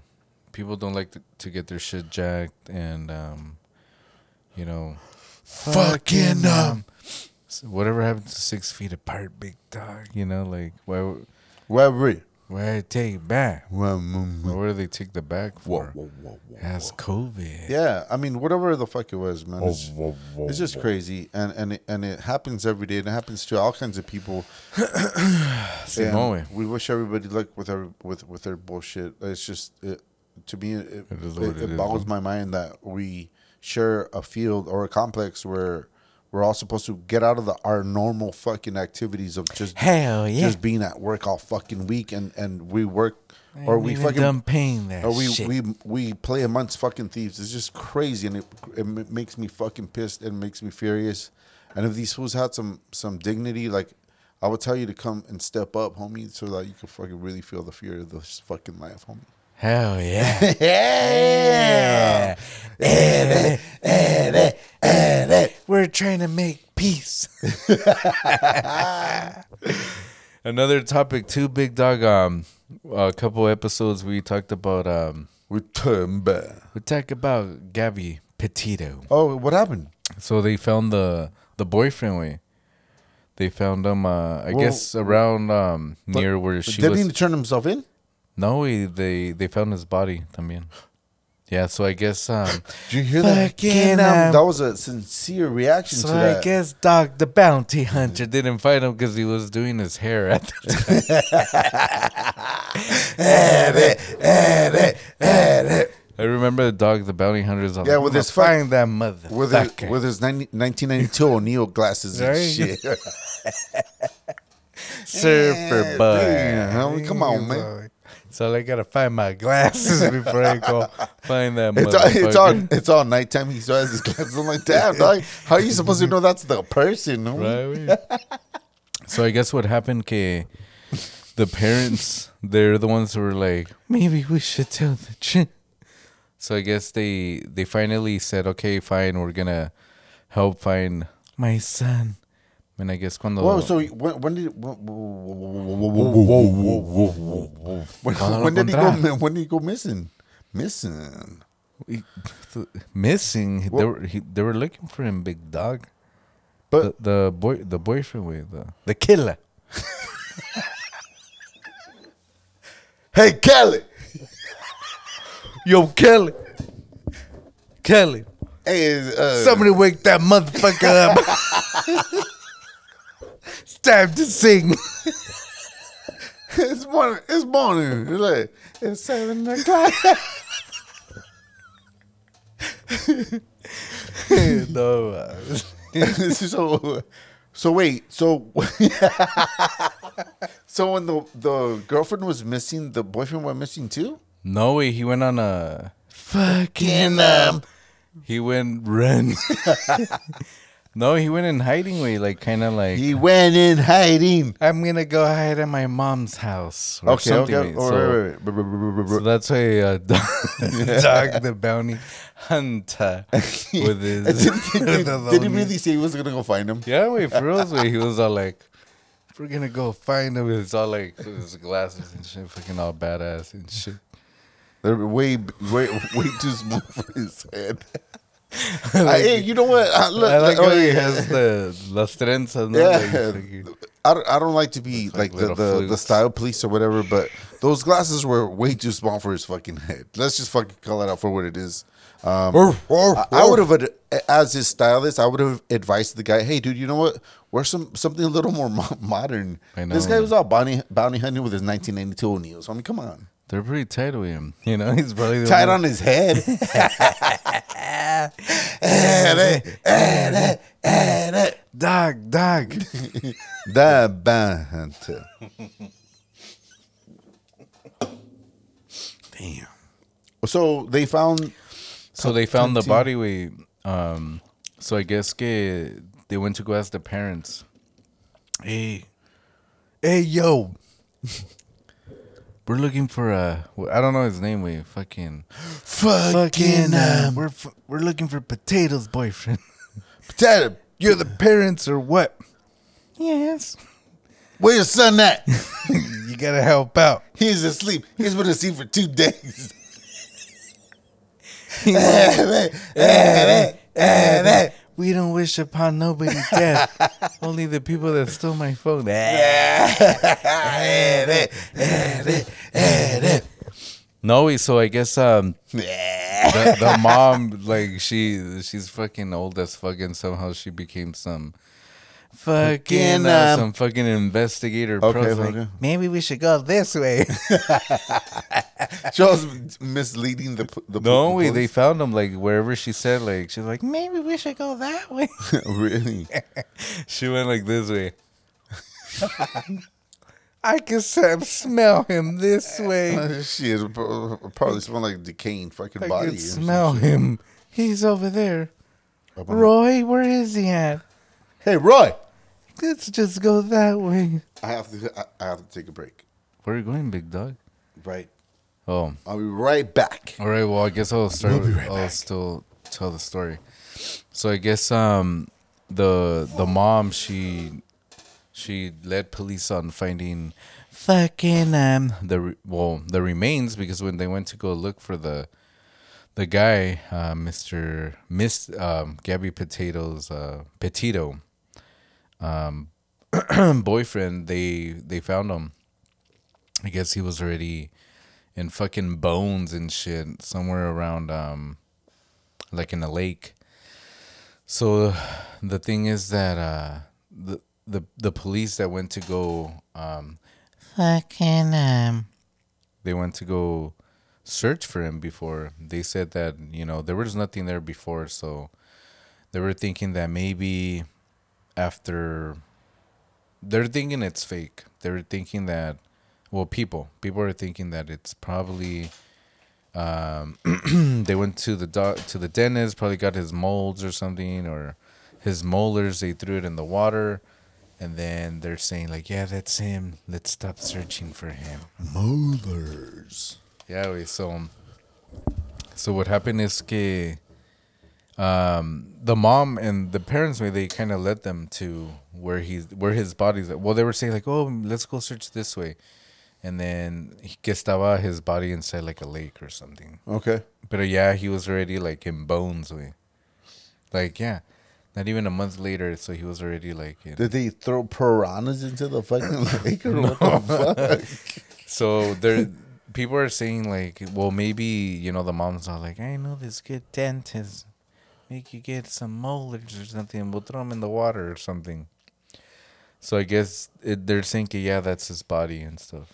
people don't like to, to get their shit jacked, and um, you know, Fucking, um, so whatever happened to six feet apart, big dog. You know, like why Where we? why take back? Where do they take the back for? Whoa, whoa, whoa, COVID. Yeah, I mean, whatever the fuck it was, man. It's, it's just crazy, and and it, and it happens every day, and it happens to all kinds of people. (coughs) We wish everybody luck with their with with their bullshit. It's just it, to me, it, it, It it, it boggles my mind that we share a field or a complex where we're all supposed to get out of the our normal fucking activities of just Hell yeah. just being at work all fucking week, and and we work or we fucking done paying that or we, shit. we we play amongst fucking thieves. It's just crazy, and it it makes me fucking pissed and makes me furious. And if these fools had some some dignity, like I would tell you to come and step up, homie, so that you can fucking really feel the fear of this fucking life, homie. Hell (laughs) yeah. yeah. We're trying to make peace. (laughs) Another topic too, big dog. Um, a couple episodes we talked about. Um, We turn back. we talked about Gabby Petito. Oh, what happened? So they found the the boyfriend way. They found him. Uh, I Well, guess around um near where she Didn't was. he turn himself in? No, he, they they found his body también. Yeah, so I guess um Did you hear that? Fucking, um, that was a sincere reaction so to that. I guess Dog the Bounty Hunter didn't find him because he was doing his hair at the time. (laughs) I remember the Dog the Bounty Hunter's Yeah, with his find that motherfucker. with his, with his 90, 1992 O'Neill glasses and shit. (laughs) surfer (laughs) boy. Damn, come on, man. So I gotta find my glasses (laughs) before I go find that It's all, it's all it's all nighttime. He still has his glasses. I'm like, damn, (laughs) dog. How are you supposed to know that's the person? Right. so I guess what happened, que the parents, they're the ones who were like, maybe we should tell the truth. So I guess they they finally said, okay, fine, we're gonna help find my son. And I guess cuando Whoa, so when, when did when, when, Cuando lo when did he go when did he go missing? Missing. he- missing, they were he, they were looking for him, big dog. But The, the boy, the boyfriend, with the the killer. (laughs) hey, Kelly. Yo, Kelly, Kelly, Hey, uh, somebody wake that motherfucker up. (laughs) it's time to sing. it's morning. It's morning. It's like it's seven o'clock. (laughs) no, uh, (laughs) so, so wait. So, (laughs) so when the the girlfriend was missing, the boyfriend went missing too. no way. He went on a fucking um. He went run. No, he went in hiding way, like kind of like He went in hiding. I'm gonna go hide at my mom's house. Or Okay, something, okay. All So- right, right, right. So that's why uh, (laughs) dog, dog (laughs) the bounty hunter (laughs) with his. did, did, with did, his did he really say he was gonna go find him? Yeah, wait, for real, wait, he was all like, "We're gonna go find him." It's all like with his glasses and shit, fucking all badass and shit. They're way, way, way too small for his head. I- hey, you know what? I, look, I like like, oh, he has the las trenzas, no? Yeah. Like, I don't, I don't like to be like like, the, the, the style police or whatever, but those glasses were way too small for his fucking head. Let's just fucking call it out for what it is. Um, I, I would have, as his stylist, I would have advised the guy, "Hey, dude, you know what? Wear some something a little more mo- modern." I This guy was all bounty bounty hunting with his 1992 O'Neills. I mean, come on, they're pretty tight with him. You know, (laughs) he's probably the tied one- on his head. dog, dog. the hunter. Damn. So they found So they found the body weight. Um, so I guess que they went to go ask the parents. Hey, Hey, yo. We're looking for a. I don't know his name. We fucking. Fucking uh, um, we're f- we're looking for potatoes, boyfriend. (laughs) potato. You're the parents or what? Yes. Where your son at? (laughs) (laughs) You gotta help out. He's asleep. He's been asleep for two days. We don't wish upon nobody (laughs) death. Only the people that stole my phone. Eh, (laughs) eh, eh, no, so I guess um (laughs) the, the mom like she she's fucking old as fucking somehow she became some fucking Fucking, uh, um, some fucking investigator. Okay, pros, like, okay. maybe we should go this way. (laughs) Was misleading the the no, we they found him like wherever she said like she's like maybe we should go that way. (laughs) really. (laughs) She went like this way. I can smell him this way. Shit, it pro- probably smell like decaying fucking I body. can some smell shit. him. He's over there. Up on- Roy, where is he at? Hey, Roy. Let's just go that way. I have to. I, I have to take a break. Where are you going, big dog? Right. Oh, I'll be right back. all right. Well, I guess I'll start. We'll be with- right I'll back. still tell the story. So I guess um the the mom she she led police on finding fucking um the re- well the remains because when they went to go look for the the guy uh, Mr. Miss um, Gabby Potatoes uh, Petito um (clears throat) boyfriend they they found him I guess he was already in fucking bones and shit somewhere around um like in a lake. So the thing is that uh the the the police that went to go um fucking um they went to go search for him before they said that you know there was nothing there before so they were thinking that maybe after they're thinking it's fake. They're thinking that well people people are thinking that it's probably um (clears throat) they went to the doc to the dentist probably got his molds or something or his molars they threw it in the water and then they're saying like yeah that's him. Let's stop searching for him. Molars. yeah, wait, so so what happened is que um the mom and the parents way they kind of led them to where he's where his body's at. Well, they were saying like, "Oh, let's go search this way." And then he- que estaba his body inside like a lake or something. Okay. But yeah, he was already like in bones way. Like, yeah. Not even a month later, so he was already like in, Did they throw piranhas into the fucking (laughs) lake or what the fuck? (laughs) So there, people are saying like, well, maybe you know the moms are like, I know this good dentist, make you get some molars or something. We'll throw them in the water or something. So I guess it, they're thinking, yeah, that's his body and stuff.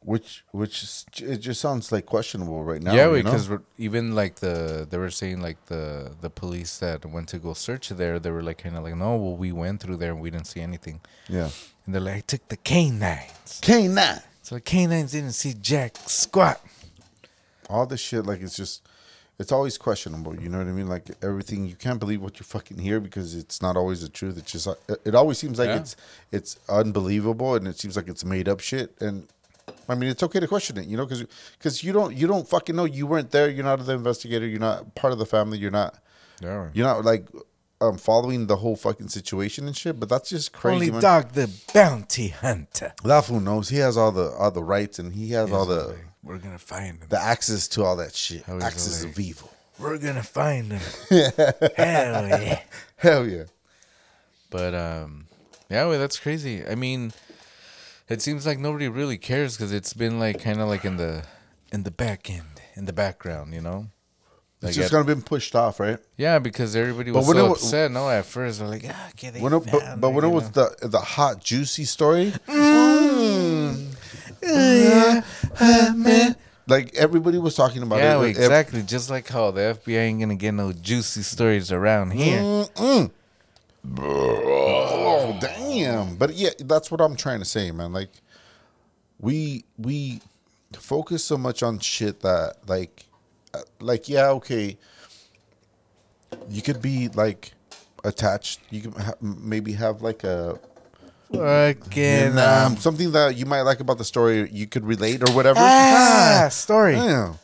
Which, which, is, it just sounds like questionable right now. yeah, you know? because even like the they were saying like the the police that went to go search there, they were like kind of like, no, well, we went through there and we didn't see anything. yeah, And they're like, I took the canines. canine. So the canines didn't see jack squat. All this shit, like it's just, it's always questionable. You know what I mean? Like everything, you can't believe what you fucking hear because it's not always the truth. It's just, it, it always seems like Yeah. it's, it's unbelievable and it seems like it's made up shit. And I mean, it's okay to question it, you know, because because you don't you don't fucking know. You weren't there. You're not the investigator. You're not part of the family. You're not. Yeah. You're not like um following the whole fucking situation and shit. But that's just crazy. Only man. dog the bounty hunter. That fool knows. He has all the all the rights and he has all the We're gonna find him. the access to all that shit. How Access of evil. We're gonna find him. (laughs) Hell yeah. Hell yeah. But um, yeah, well, that's crazy. I mean, it seems like nobody really cares because it's been like kind of like in the in the back end, in the background, you know. It's just at- gonna been pushed off, right? yeah, because everybody was so it upset. No, at first they're like, ah, When it, but, but when it was know? the the hot juicy story, like everybody was talking about yeah, it. Ev- exactly. Just like how the FBI ain't gonna get no juicy stories around here. Mm. Oh damn! But yeah, that's what I'm trying to say, man. Like, we we focus so much on shit that like, uh, like yeah, okay. You could be like attached. You could ha- maybe have like a Fucking And, um, um, something that you might like about the story, you could relate or whatever. ah, story. Yeah.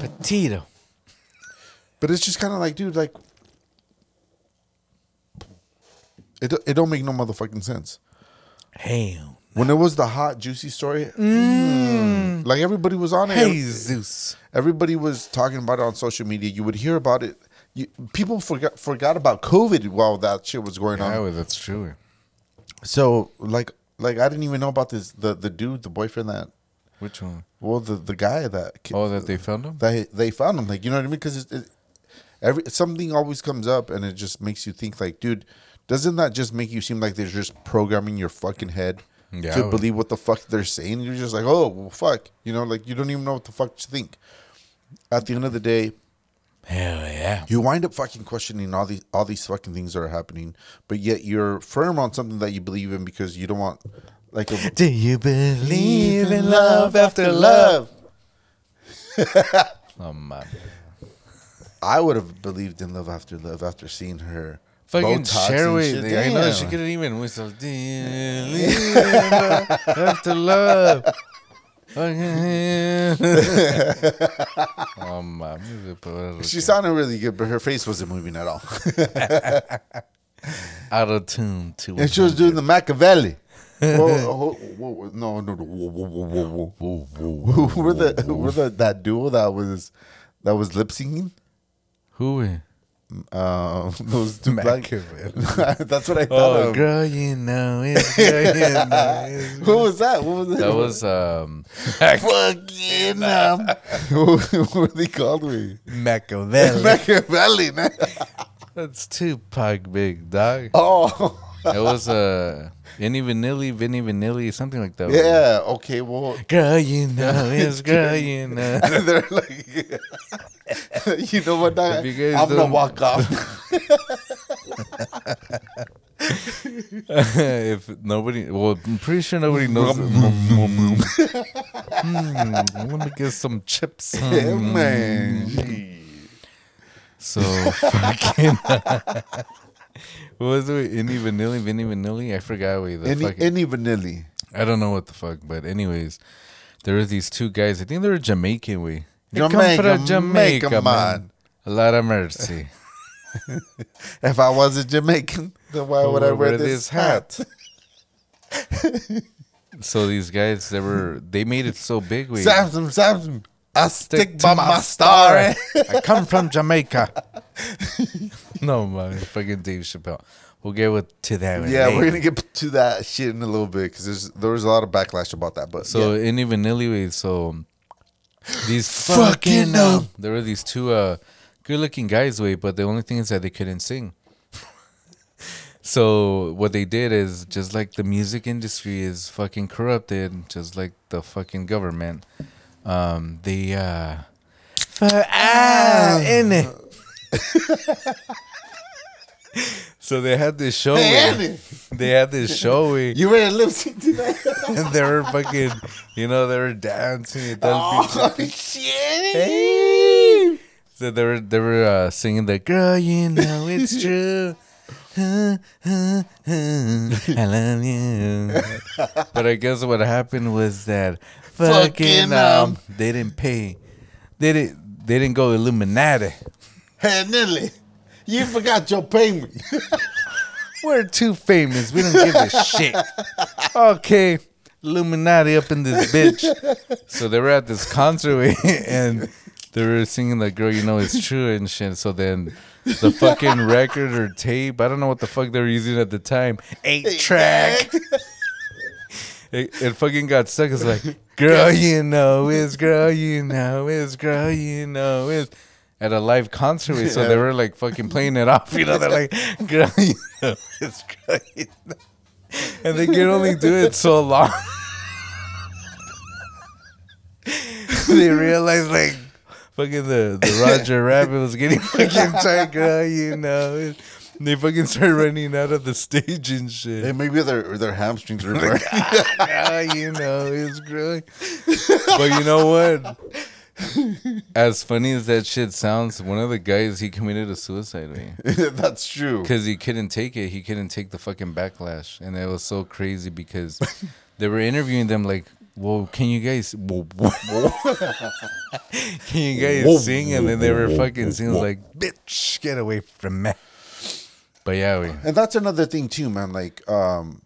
Petito. But it's just kind of like, dude, like, it, don't- it don't make no motherfucking sense. Hell. When it was the hot, juicy story, mm, like everybody was on it. Hey, Zeus. Everybody was talking about it on social media. You would hear about it. You, people forgot forgot about COVID while that shit was going on. Yeah, that's true. So, like, like I didn't even know about this. The the dude, the boyfriend that, Which one? well, the the guy that Oh, that they found him? they they found him. Like, you know what I mean? Because it, it, every something always comes up, and it just makes you think. Like, dude, doesn't that just make you seem like they're just programming your fucking head Yeah, to believe what the fuck they're saying? You're just like, oh, well, fuck. You know, like you don't even know what the fuck to think. At the end of the day, Hell yeah. you wind up fucking questioning all these all these fucking things that are happening, but yet you're firm on something that you believe in because you don't want like a (laughs) Do you believe in love after love? (laughs) Oh, man. I would have believed in love after love after seeing her Fucking Botox share and with. I know she couldn't even whistle. Do you (laughs) believe in love after love. Oh, man. She sounded really good, but her face wasn't moving at all. (laughs) out of tune to and she was doing the Machiavelli. (laughs) whoa, whoa, whoa, whoa, no, no, no, whoa, whoa, whoa, (laughs) were the who were the that duo that was that was lip singing? Who? Uh, (laughs) those two black. (laughs) That's what I thought Oh, of. girl, you know it. Girl, you know it. (laughs) What was that? What was that? That was um fucking um. what were they called? Me Machiavelli. Machiavelli. man. That's Tupac, big dog. Oh, It was uh, Vinny Vanilli, Vinny Vanilli, something like that. yeah. Okay. Well, Girl, you know it's girl, you know. they're like, (laughs) you know what? dog? If you guys I'm gonna walk off. (laughs) (laughs) if nobody, well, I'm pretty sure nobody knows. Hmm, let me get some chips. yeah, Hmm. man. So fucking. what was it? Any Vanilli, Vinny Vanilli. I forgot. Wait, the Any fucking, any vanilli. I don't know what the fuck, but anyways, there were these two guys. I think they were Jamaican. We they come from Jamaica, Jamaica, Jamaica, man. A lot of mercy. (laughs) If I was a Jamaican, then why would I wear this hat? (laughs) so these guys, they were they made it so big. We Samson, Samson, I stick, Stick by to my star. eh? I come from (laughs) Jamaica. no man, fucking Dave Chappelle. We'll get with, to that. Yeah, later. we're gonna get to that shit in a little bit because there's there was a lot of backlash about that. But So yeah. in even anyway, so these Fucking, fucking um, there were these two uh good-looking guys, wait, but the only thing is that they couldn't sing. (laughs) so what they did is just like the music industry is fucking corrupted, just like the fucking government. Um, they uh, for ah, in it. (laughs) So they had this show. Hey, (laughs) they had this show. you ready to lip sync tonight? and (laughs) they were fucking, you know, they were dancing. oh (laughs) shit! Hey. So they were they were uh, singing the girl, you know it's true. I love you. but I guess what happened was that fucking Fucking, um, um, they didn't pay. They didn't they didn't go Illuminati. Hey Nelly, you forgot your payment. (laughs) We're too famous. We don't give a shit. Okay. Illuminati up in this bitch. So they were at this concert and they were singing like girl, you know it's true and shit. So then the fucking record or tape, I don't know what the fuck they were using at the time. Eight track. (laughs) It, it fucking got stuck. It's like, girl, you know it's girl, you know it's girl, you know it's at a live concert. So they were like fucking playing it off. You know, they're like, (laughs) girl, (laughs) you know it's great. (laughs) And they can only do it so long. they realized like fucking the, the Roger Rabbit was getting fucking tight, girl, you know. They fucking started running out of the stage and shit. Hey, maybe their their hamstrings were burning. You know, it's growing. But you know what? (laughs) as funny as that shit sounds, one of the guys he committed a suicide (laughs) That's true. because he couldn't take it. He couldn't take the fucking backlash, and it was so crazy because (laughs) they were interviewing them like, "Well, can you guys, whoa, whoa. can you guys Whoa, sing?" And then they were fucking singing like, "Bitch, get away from me." But yeah, we, And that's another thing too, man. Like, um,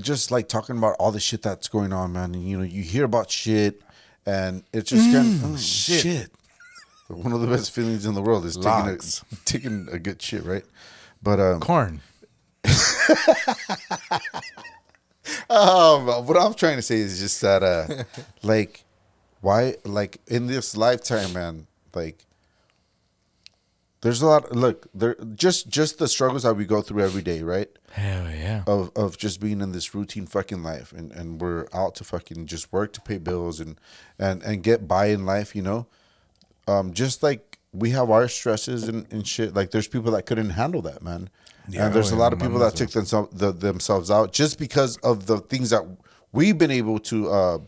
just like talking about all the shit that's going on, man. And, you know, you hear about shit, and it's just kind of shit. (laughs) One of the best feelings in the world is taking Logs. a, taking a good shit, right? But um, corn. (laughs) um, what I'm trying to say is just that, uh, (laughs) like, why, like, in this lifetime, man, like, there's a lot. Look, there just just the struggles that we go through every day, right? Hell yeah. of of just being in this routine fucking life and and we're out to fucking just work to pay bills and and and get by in life you know um just like we have our stresses and, and shit like there's people that couldn't handle that man Yeah, and there's a yeah, lot of people that took themselves the, themselves out just because of the things that we've been able to uh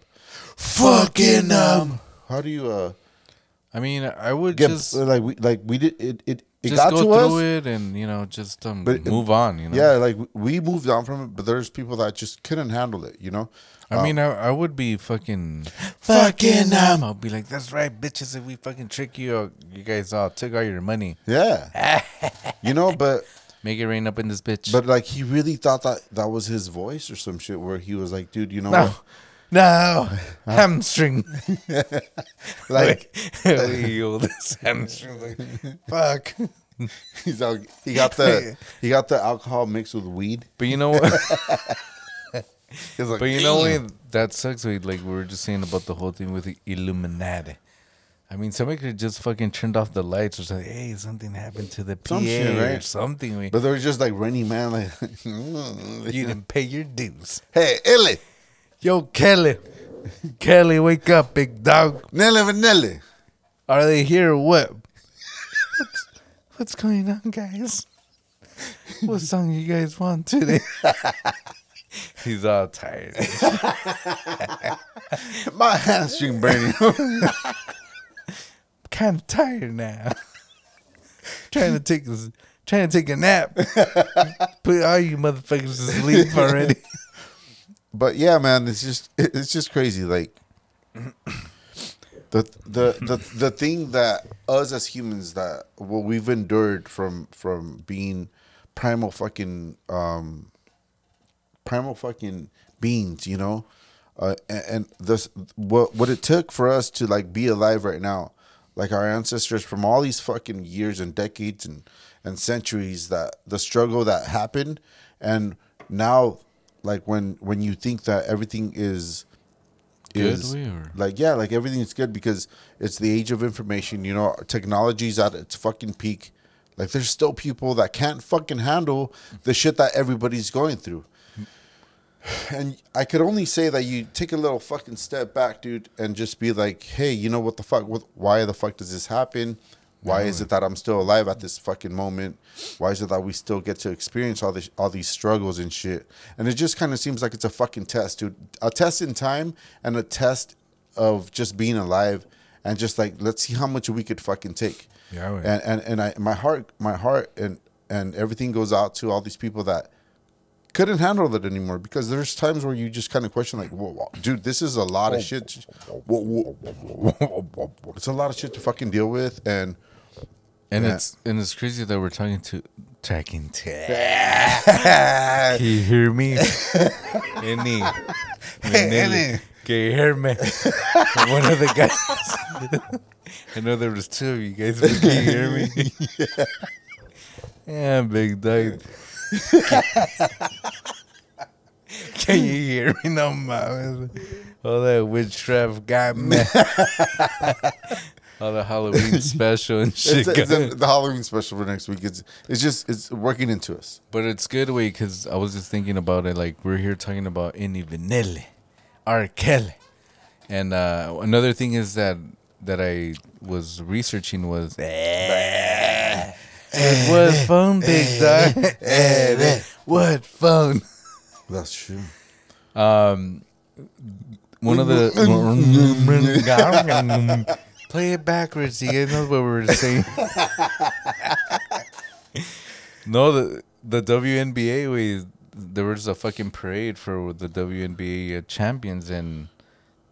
fucking um how do you uh I mean, I would get just like we like we did it it, it just got go to through us it and you know just um, But- move on. You know. yeah like we moved on from it but there's people that just couldn't handle it you know I mean, I, I would be fucking Fucking, um, I'll be like, that's right, bitches. If we fucking trick you, uh, you guys all took all your money. Yeah. (laughs) you know, but Make it rain up in this bitch. but like he really thought that that was his voice or some shit where he was like, dude, you know no, what? No, (laughs) (laughs) (laughs) hamstring. Like we hold this hamstring. Like, fuck. he's all, he got the he got the alcohol mixed with weed. But you know what? Like, but you know what? That sucks. Like like we were just saying about the whole thing with the Illuminati. I mean, somebody could have just fucking turned off the lights or something. Hey, something happened to the PA Some shit, or something. But they were just like running man, like you didn't pay your dues. Hey, Illy, Yo, Kelly. Kelly, wake up, big dog. Nelly Vanelli. Are they here or what? What's, what's going on, guys? What song you guys want today? (laughs) He's all tired. (laughs) My hamstring burning. (laughs) kind of tired now. trying to take a, trying to take a nap. Put all you motherfuckers to sleep already. But yeah, man, it's just (laughs) it's just crazy. Like the the the the thing that us as humans that what we've endured from from being primal fucking um primal fucking beings, you know. Uh, and, and this what what it took for us to like be alive right now, like our ancestors from all these fucking years and decades and and centuries that the struggle that happened, and now, like when when you think that everything is Good is like yeah, like everything is good because it's the age of information. You know, technology's at its fucking peak. Like there's still people that can't fucking handle the shit that everybody's going through. And I could only say that you take a little fucking step back, dude, and just be like, hey, you know what the fuck? What, why the fuck does this happen? Why is it that I'm still alive at this fucking moment? Why is it that we still get to experience all this, all these struggles and shit? And it just kind of seems like it's a fucking test, dude. A test in time and a test of just being alive, and just like let's see how much we could fucking take. Yeah, and and and I, my heart, my heart, and and everything goes out to all these people that couldn't handle it anymore because there's times where you just kind of question like, whoa, whoa, dude, this is a lot of shit. Whoa. It's a lot of shit to fucking deal with, and And Yeah. it's and it's crazy that we're talking to talking to. (laughs) Can you hear me? (laughs) Any, Any. Can you hear me? (laughs) One of the guys. I know there was two of you guys, but can you hear me? yeah, big dog. Can you hear me? No, man. All that witchcraft got me. The Halloween (laughs) special and shit. it's, it's in the Halloween special for next week. It's it's just it's working into us. But it's good way because I was just thinking about it. Like we're here talking about Inni Vanelli, R. Kelly, and uh, another thing is that that I was researching was eh. eh. it was phone, eh. big dog. what phone? That's true. Um, one of the (laughs) (laughs) play it backwards. You guys know what we were saying. (laughs) no, the the WNBA we there was a fucking parade for the WNBA uh, champions and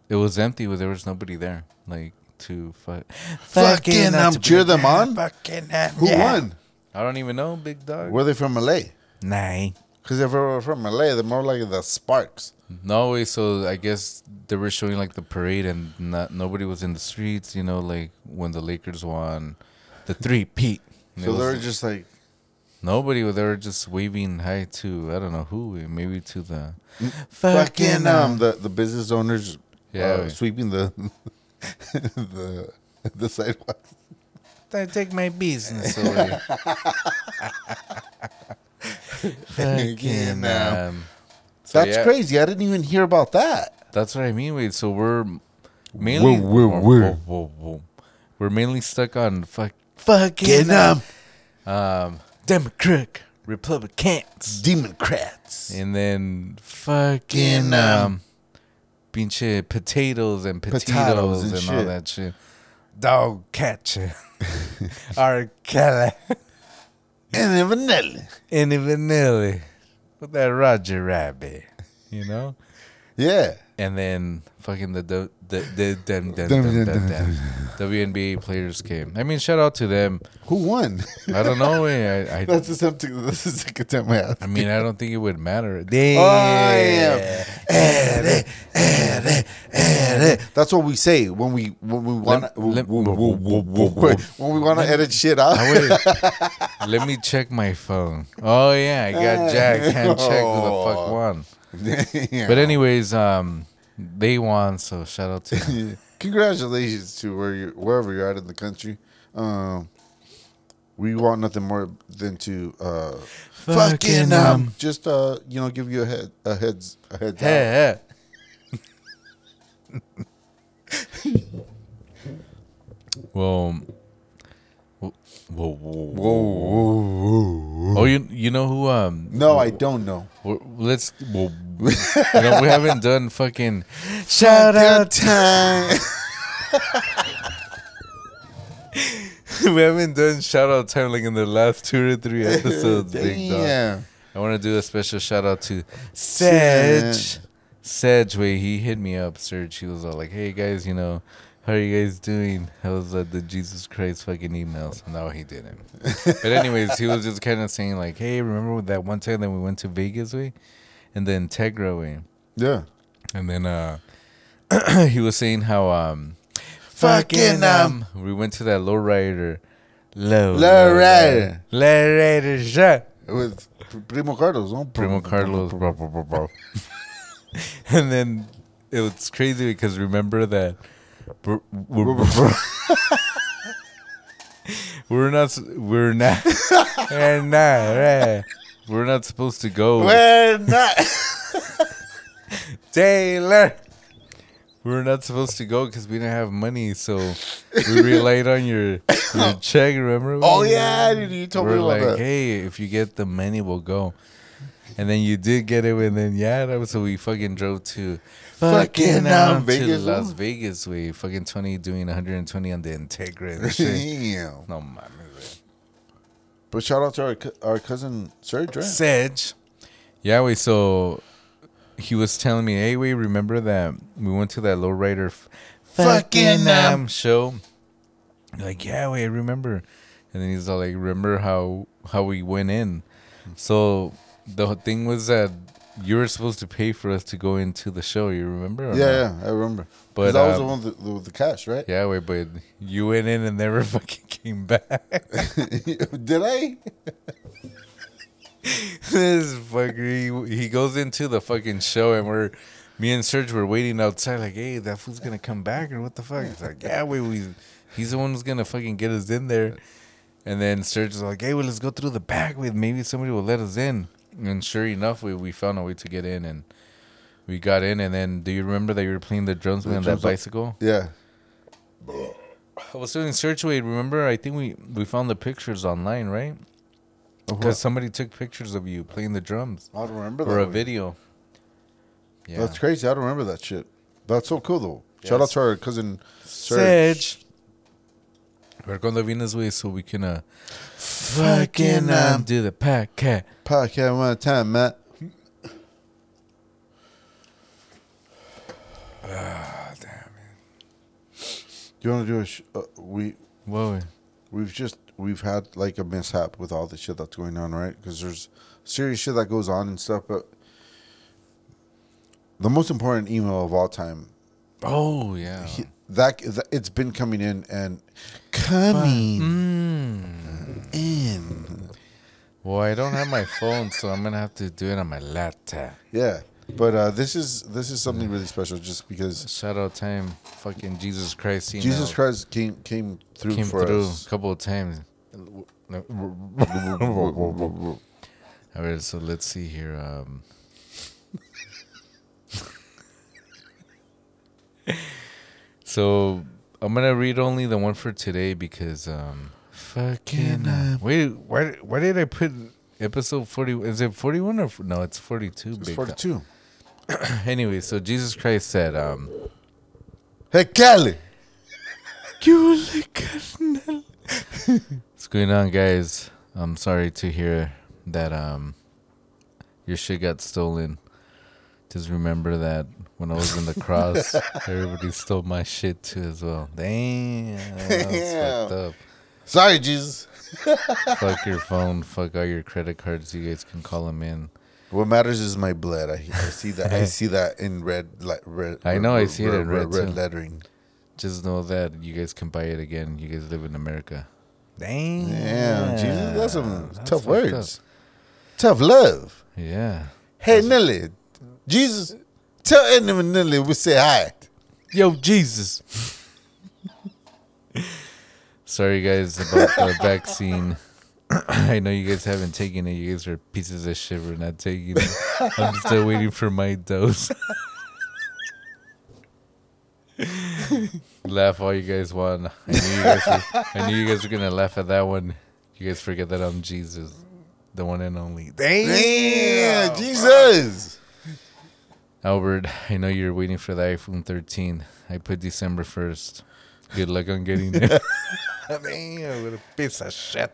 it was empty. Where there was nobody there, like to fuck. Fucking not um, to cheer be- them on. Fucking uh, Who yeah. won? I don't even know, big dog. Were they from LA? Nah. Because if they were from LA, they're more like the Sparks. No way. So I guess they were showing like the parade, and not nobody was in the streets. You know, like when the Lakers won the three peat. So they were just like, nobody. They were just waving hi to I don't know who. Maybe to the fucking um the, the business owners Yeah, uh, sweeping the (laughs) the the sidewalks. I take my business away. (laughs) (laughs) Fucking um, so That's yeah, crazy. I didn't even hear about that. That's what I mean. Wait, so we're mainly Whoa, whoa, whoa. whoa, whoa. we're mainly stuck on fuck fucking um um Democrat Republicans, Democrats. and then fucking um, um, pinche potatoes and Potatoes potatoes and and, all that shit. Dog catcher, (laughs) R. Kelly, And then vanilla. and vanilla with that Roger Rabbit, you know. Yeah. And then fucking the the the, the them, them, Dum, them, them, them. WNBA players came. I mean, shout out to them. Who won? I don't know. eh, I I, (laughs) That's the something. This is the second time I asked. I mean, I don't think it would matter. (laughs) Oh, yeah. That's what we say when we when we want when we want to edit shit out. Oh, wait. (laughs) Let me check my phone. Oh yeah, I got Jack. Can't check who the fuck won. But anyways, um, they won. So shout out to (laughs) them. Congratulations to where you wherever you're at in the country. Um, we want nothing more than to uh, fucking um, um, just uh, you know, give you a head a heads a heads. Hey, hey. (laughs) well, whoa, whoa, whoa, Whoa, whoa, whoa. Oh, you you know who? Um, No, I don't know. let's. Well, know, we haven't done fucking shout out. time. (laughs) we haven't done shout out time like in the last two or three episodes. Big dog. Damn. I want to do a special shout out to Sedge. Sedge. Wait, he hit me up, Serge. He was all like, "Hey guys, you know, how are you guys doing?" How was uh, the Jesus Christ fucking emails? No, he didn't. but anyways, he was just kind of saying like, "Hey, remember that one time that we went to Vegas way, and the Integra way, Yeah. and then uh, (clears throat) he was saying how um, Fucking, um, we went to that lowrider, low Lowrider. lowrider shot." With Primo Carlos, no? Primo Carlos, bro, bro, bro, bro. (laughs) and then it was crazy because remember that we're, not (laughs) we're not we're not. (laughs) we're not supposed to go We're not. (laughs) Taylor. We're not supposed to go because we didn't have money, so we relied on your your (coughs) check. Remember? Oh yeah, dude, you told we're me about like, that. hey, if you get the money, we'll go. And then you did get it, and then yeah, that was so we fucking drove to Fucking, um, to Las? Vegas. We fucking Tony doing 120 on the Integra and shit. (laughs) Damn. no mames. But shout out to our cou- our cousin Serge, right? Sedge. Yeah, wait. So he was telling me, hey, wait, remember that we went to that lowrider f- Fucking, um, um, show? Like, yeah, wait, I remember. And then he's all like, remember how how we went in? So the thing was that you were supposed to pay for us to go into the show. You remember? Yeah, yeah, I remember. But, I was um, the one with the, with the cash, right? Yeah, wait, but you went in and never (laughs) fucking came back. (laughs) Did I? (laughs) this fucker, he, he goes into the fucking show and we're, me and Serge were waiting outside like, hey, that fool's gonna come back or what the fuck? It's like, yeah, wait, we, he's the one who's gonna fucking get us in there. And then Serge is like, hey, well, let's go through the back with maybe somebody will let us in. And sure enough, we, we found a way to get in and we got in. And then, do you remember that you were playing the drums The on drums that up. bicycle? Yeah. I was doing search wait. Remember, I think we we found the pictures online, right? Because somebody took pictures of you playing the drums I don't remember that. or a one. video. Yeah, That's crazy. I don't remember that shit. That's so cool though. Shout out to our cousin Serge. A ver cuando vienes, güey, so we can uh, Fucking um, do the pack cat. podcast one time, Matt. Ah, damn You want to do a sh- uh, we Whoa, güey. we've just we've had like a mishap with all the shit that's going on, right? Because there's serious shit that goes on and stuff, but the most important email of all time Oh, yeah. he- that, that it's been coming in and coming Mm. in. Well, I don't have my phone, so I'm gonna have to do it on my laptop. Yeah, but uh, this is this is something really special, just because Shout out time, fucking Jesus Christ. you Jesus know, Christ came came through came for through us. a couple of times. (laughs) All right, so let's see here. Um, (laughs) so I'm gonna read only the one for today because um, fucking uh, wait, why why did I put episode forty? Is it forty one or no? It's forty two. It's forty two. (coughs) Anyway, so Jesus Christ said, um, Hey, Cali. What's going on, guys? I'm sorry to hear that um your shit got stolen. Just remember that when I was in the cross, everybody stole my shit too as well. Damn, that's fucked up. Sorry, Jesus. (laughs) Fuck your phone. Fuck all your credit cards. You guys can call them in. What matters is my blood. I, I see that. I (laughs) see that in red, like red. I know, I see it in red, red lettering. Just know that you guys can buy it again. You guys live in America. Damn, Damn, Jesus, that's some That's tough words. Tough love. Yeah. Hey, Nelly. Jesus, tell enemy Nelly we say hi. Yo, Jesus. Sorry, guys, about the vaccine. (coughs) I know you guys haven't taken it. You guys are pieces of shit for not taking it. I'm still waiting for my dose. laugh all you guys want. I knew you guys were, I knew you guys were gonna laugh at that one. You guys forget that I'm Jesus, the one and only. Damn, Jesus. Albert, I know you're waiting for the iPhone 13. I put December 1st. Good luck on getting there. Damn, what a piece of shit.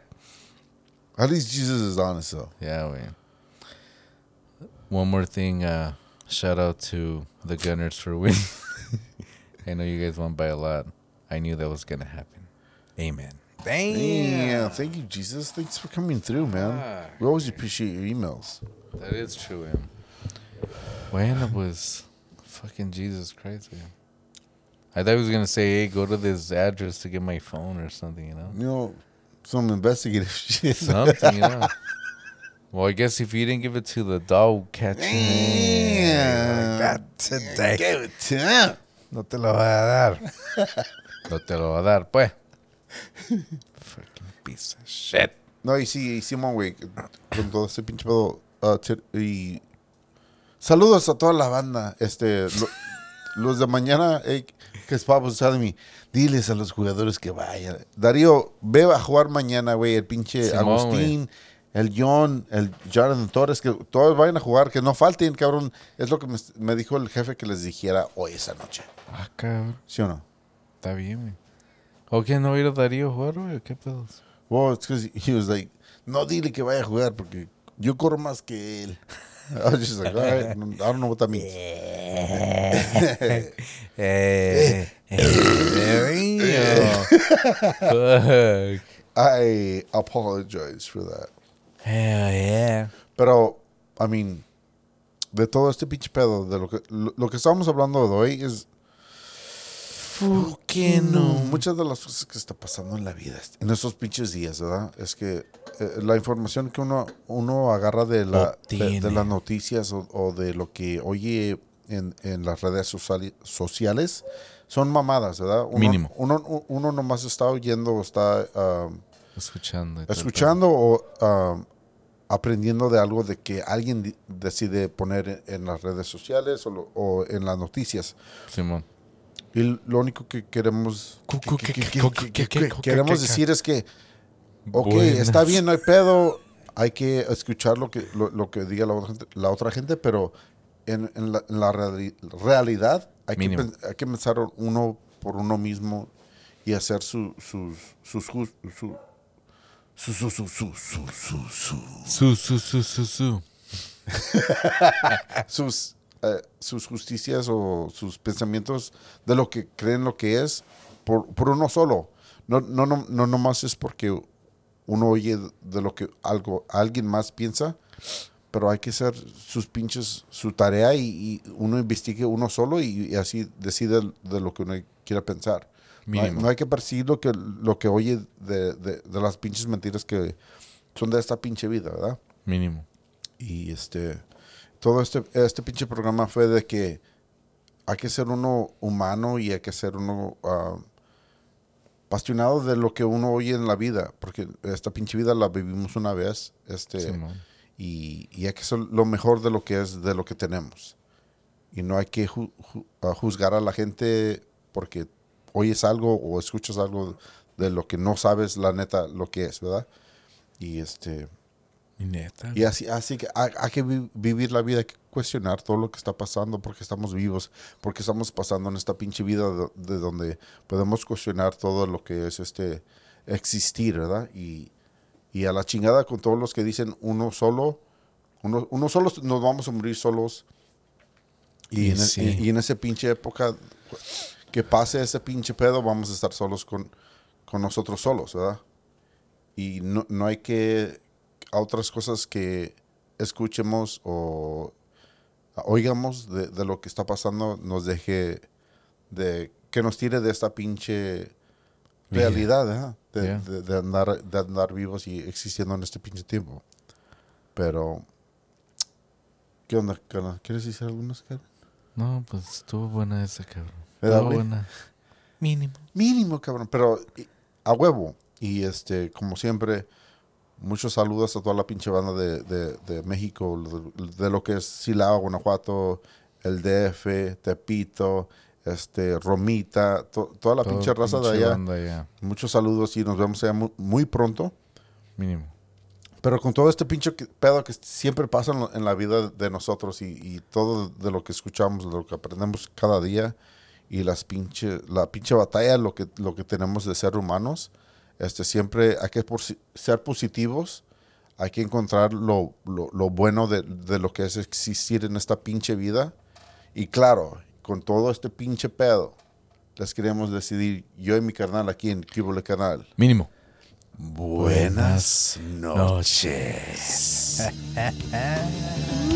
At least Jesus is honest, though. Yeah, man. One more thing. Uh, shout out to the Gunners for winning. (laughs) I know you guys won by a lot. I knew that was going to happen. Amen. Damn. Thank you, Jesus. Thanks for coming through, man. Ah, We always appreciate your emails. That is true, man. When was fucking Jesus Christ, man? I thought he was gonna say, "Hey, go to this address to get my phone or something," you know, You know, some investigative (laughs) shit. something, you know. Well, I guess if you didn't give it to the dog catcher, Damn. that today, Give it to him. no te lo voy a dar. (laughs) no te lo voy a dar, pues. Fucking piece of shit. No, y sí, hicimos, güey, con todo este pinche pedo. Uh, te- y saludos a toda la banda. Este, lo- los de mañana, eh, que es para de mí. Diles a los jugadores que vayan. Darío, ve a jugar mañana, güey. El pinche Simón, Agustín, el John, el Jonathan Torres, que todos vayan a jugar, que no falten, cabrón. Es lo que me, me dijo el jefe que les dijera hoy esa noche. Ah, cabrón. ¿Sí o no? Está bien, güey. ¿O qué no ir a Darío a jugar, güey? ¿O ¿Qué pedos? Well, it's (laughs) he was like, no dile que vaya a jugar porque yo corro más que él. (laughs) I was just like, all right, I don't know what that means. Fuck. (laughs) I apologize for that. Hell yeah. Pero, I mean, de todo este pinche pedo, de lo que, lo, lo que estamos hablando de hoy es Fucking no, muchas de las cosas que está pasando en la vida en estos pinches días, ¿verdad? Es que eh, la información que uno, uno agarra de, la, de, las noticias o, o de lo que oye en, en las redes sociales son mamadas, ¿verdad? Uno, Mínimo. Uno, uno nomás está oyendo o está Escuchando. escuchando o aprendiendo de algo de que alguien decide poner en, las redes sociales o, lo- o en las noticias. Simón. Y lo único que queremos, queremos que- decir es que, ok, Buenas. está bien, no hay pedo, hay que escuchar lo que, lo, lo que diga la otra gente, la otra gente pero en, en la, en la reali- realidad hay, que, Mínimo. hay que pensar uno por uno mismo y hacer su, sus, sus, jus- su, su, su, su, su, su, su, su- Su, su, su, su, su. (laughs) sus, eh, sus justicias o sus pensamientos de lo que creen lo que es por, por uno solo. No, no, no, no nomás es porque uno oye de lo que algo, alguien más piensa, pero hay que hacer sus pinches, su tarea y, y uno investigue uno solo y, y así decide de lo que uno quiera pensar. No hay, no hay que percibir lo que, lo que oye de, de, de las pinches mentiras que son de esta pinche vida, ¿verdad? Mínimo. Y este, todo este, este pinche programa fue de que hay que ser uno humano y hay que ser uno apasionado de lo que uno oye en la vida, porque esta pinche vida la vivimos una vez, este, y, y hay que ser lo mejor de lo que es, de lo que tenemos. Y no hay que ju- ju- ah, juzgar a la gente porque oyes algo o escuchas algo de lo que no sabes la neta lo que es, ¿verdad? Y este... Neta. Y así, así que hay, hay que vi- vivir la vida, hay que cuestionar todo lo que está pasando, porque estamos vivos, porque estamos pasando en esta pinche vida de, de donde podemos cuestionar todo lo que es este existir, ¿verdad? Y, y a la chingada con todos los que dicen uno solo, uno, uno solo nos vamos a morir solos. Y, Y en, sí. y- y en esa pinche época que pase ese pinche pedo, vamos a estar solos con, con nosotros solos, ¿verdad? Y no, no hay que a otras cosas que escuchemos o oigamos de, de lo que está pasando nos deje de que nos tire de esta pinche realidad ¿verdad? de, Yeah. de- de andar de andar vivos y existiendo en este pinche tiempo pero qué onda carnal? quieres decir algunas cara? No, pues estuvo buena esa, cabrón. ¿Verdad, Estuvo buena. Mínimo. mínimo cabrón pero y- a huevo y este como siempre muchos saludos a toda la pinche banda de, de- de México de, de lo que es Silao Guanajuato el DF Tepito este Romita to- toda la Todo pinche raza de allá. muchos saludos y nos vemos allá mu- muy, pronto. Mínimo. pero con todo este pinche pedo que siempre pasa en, la vida de nosotros y, y todo de lo que escuchamos, de lo que aprendemos cada día y las pinche, la pinche batalla, lo que, lo que tenemos de ser humanos, este, siempre hay que ser positivos, hay que encontrar lo, lo- lo bueno de, de lo que es existir en esta pinche vida y claro, con todo este pinche pedo, les queremos decidir yo y mi carnal aquí en Cubole Canal. Mínimo. Buenas noches. (laughs) (laughs)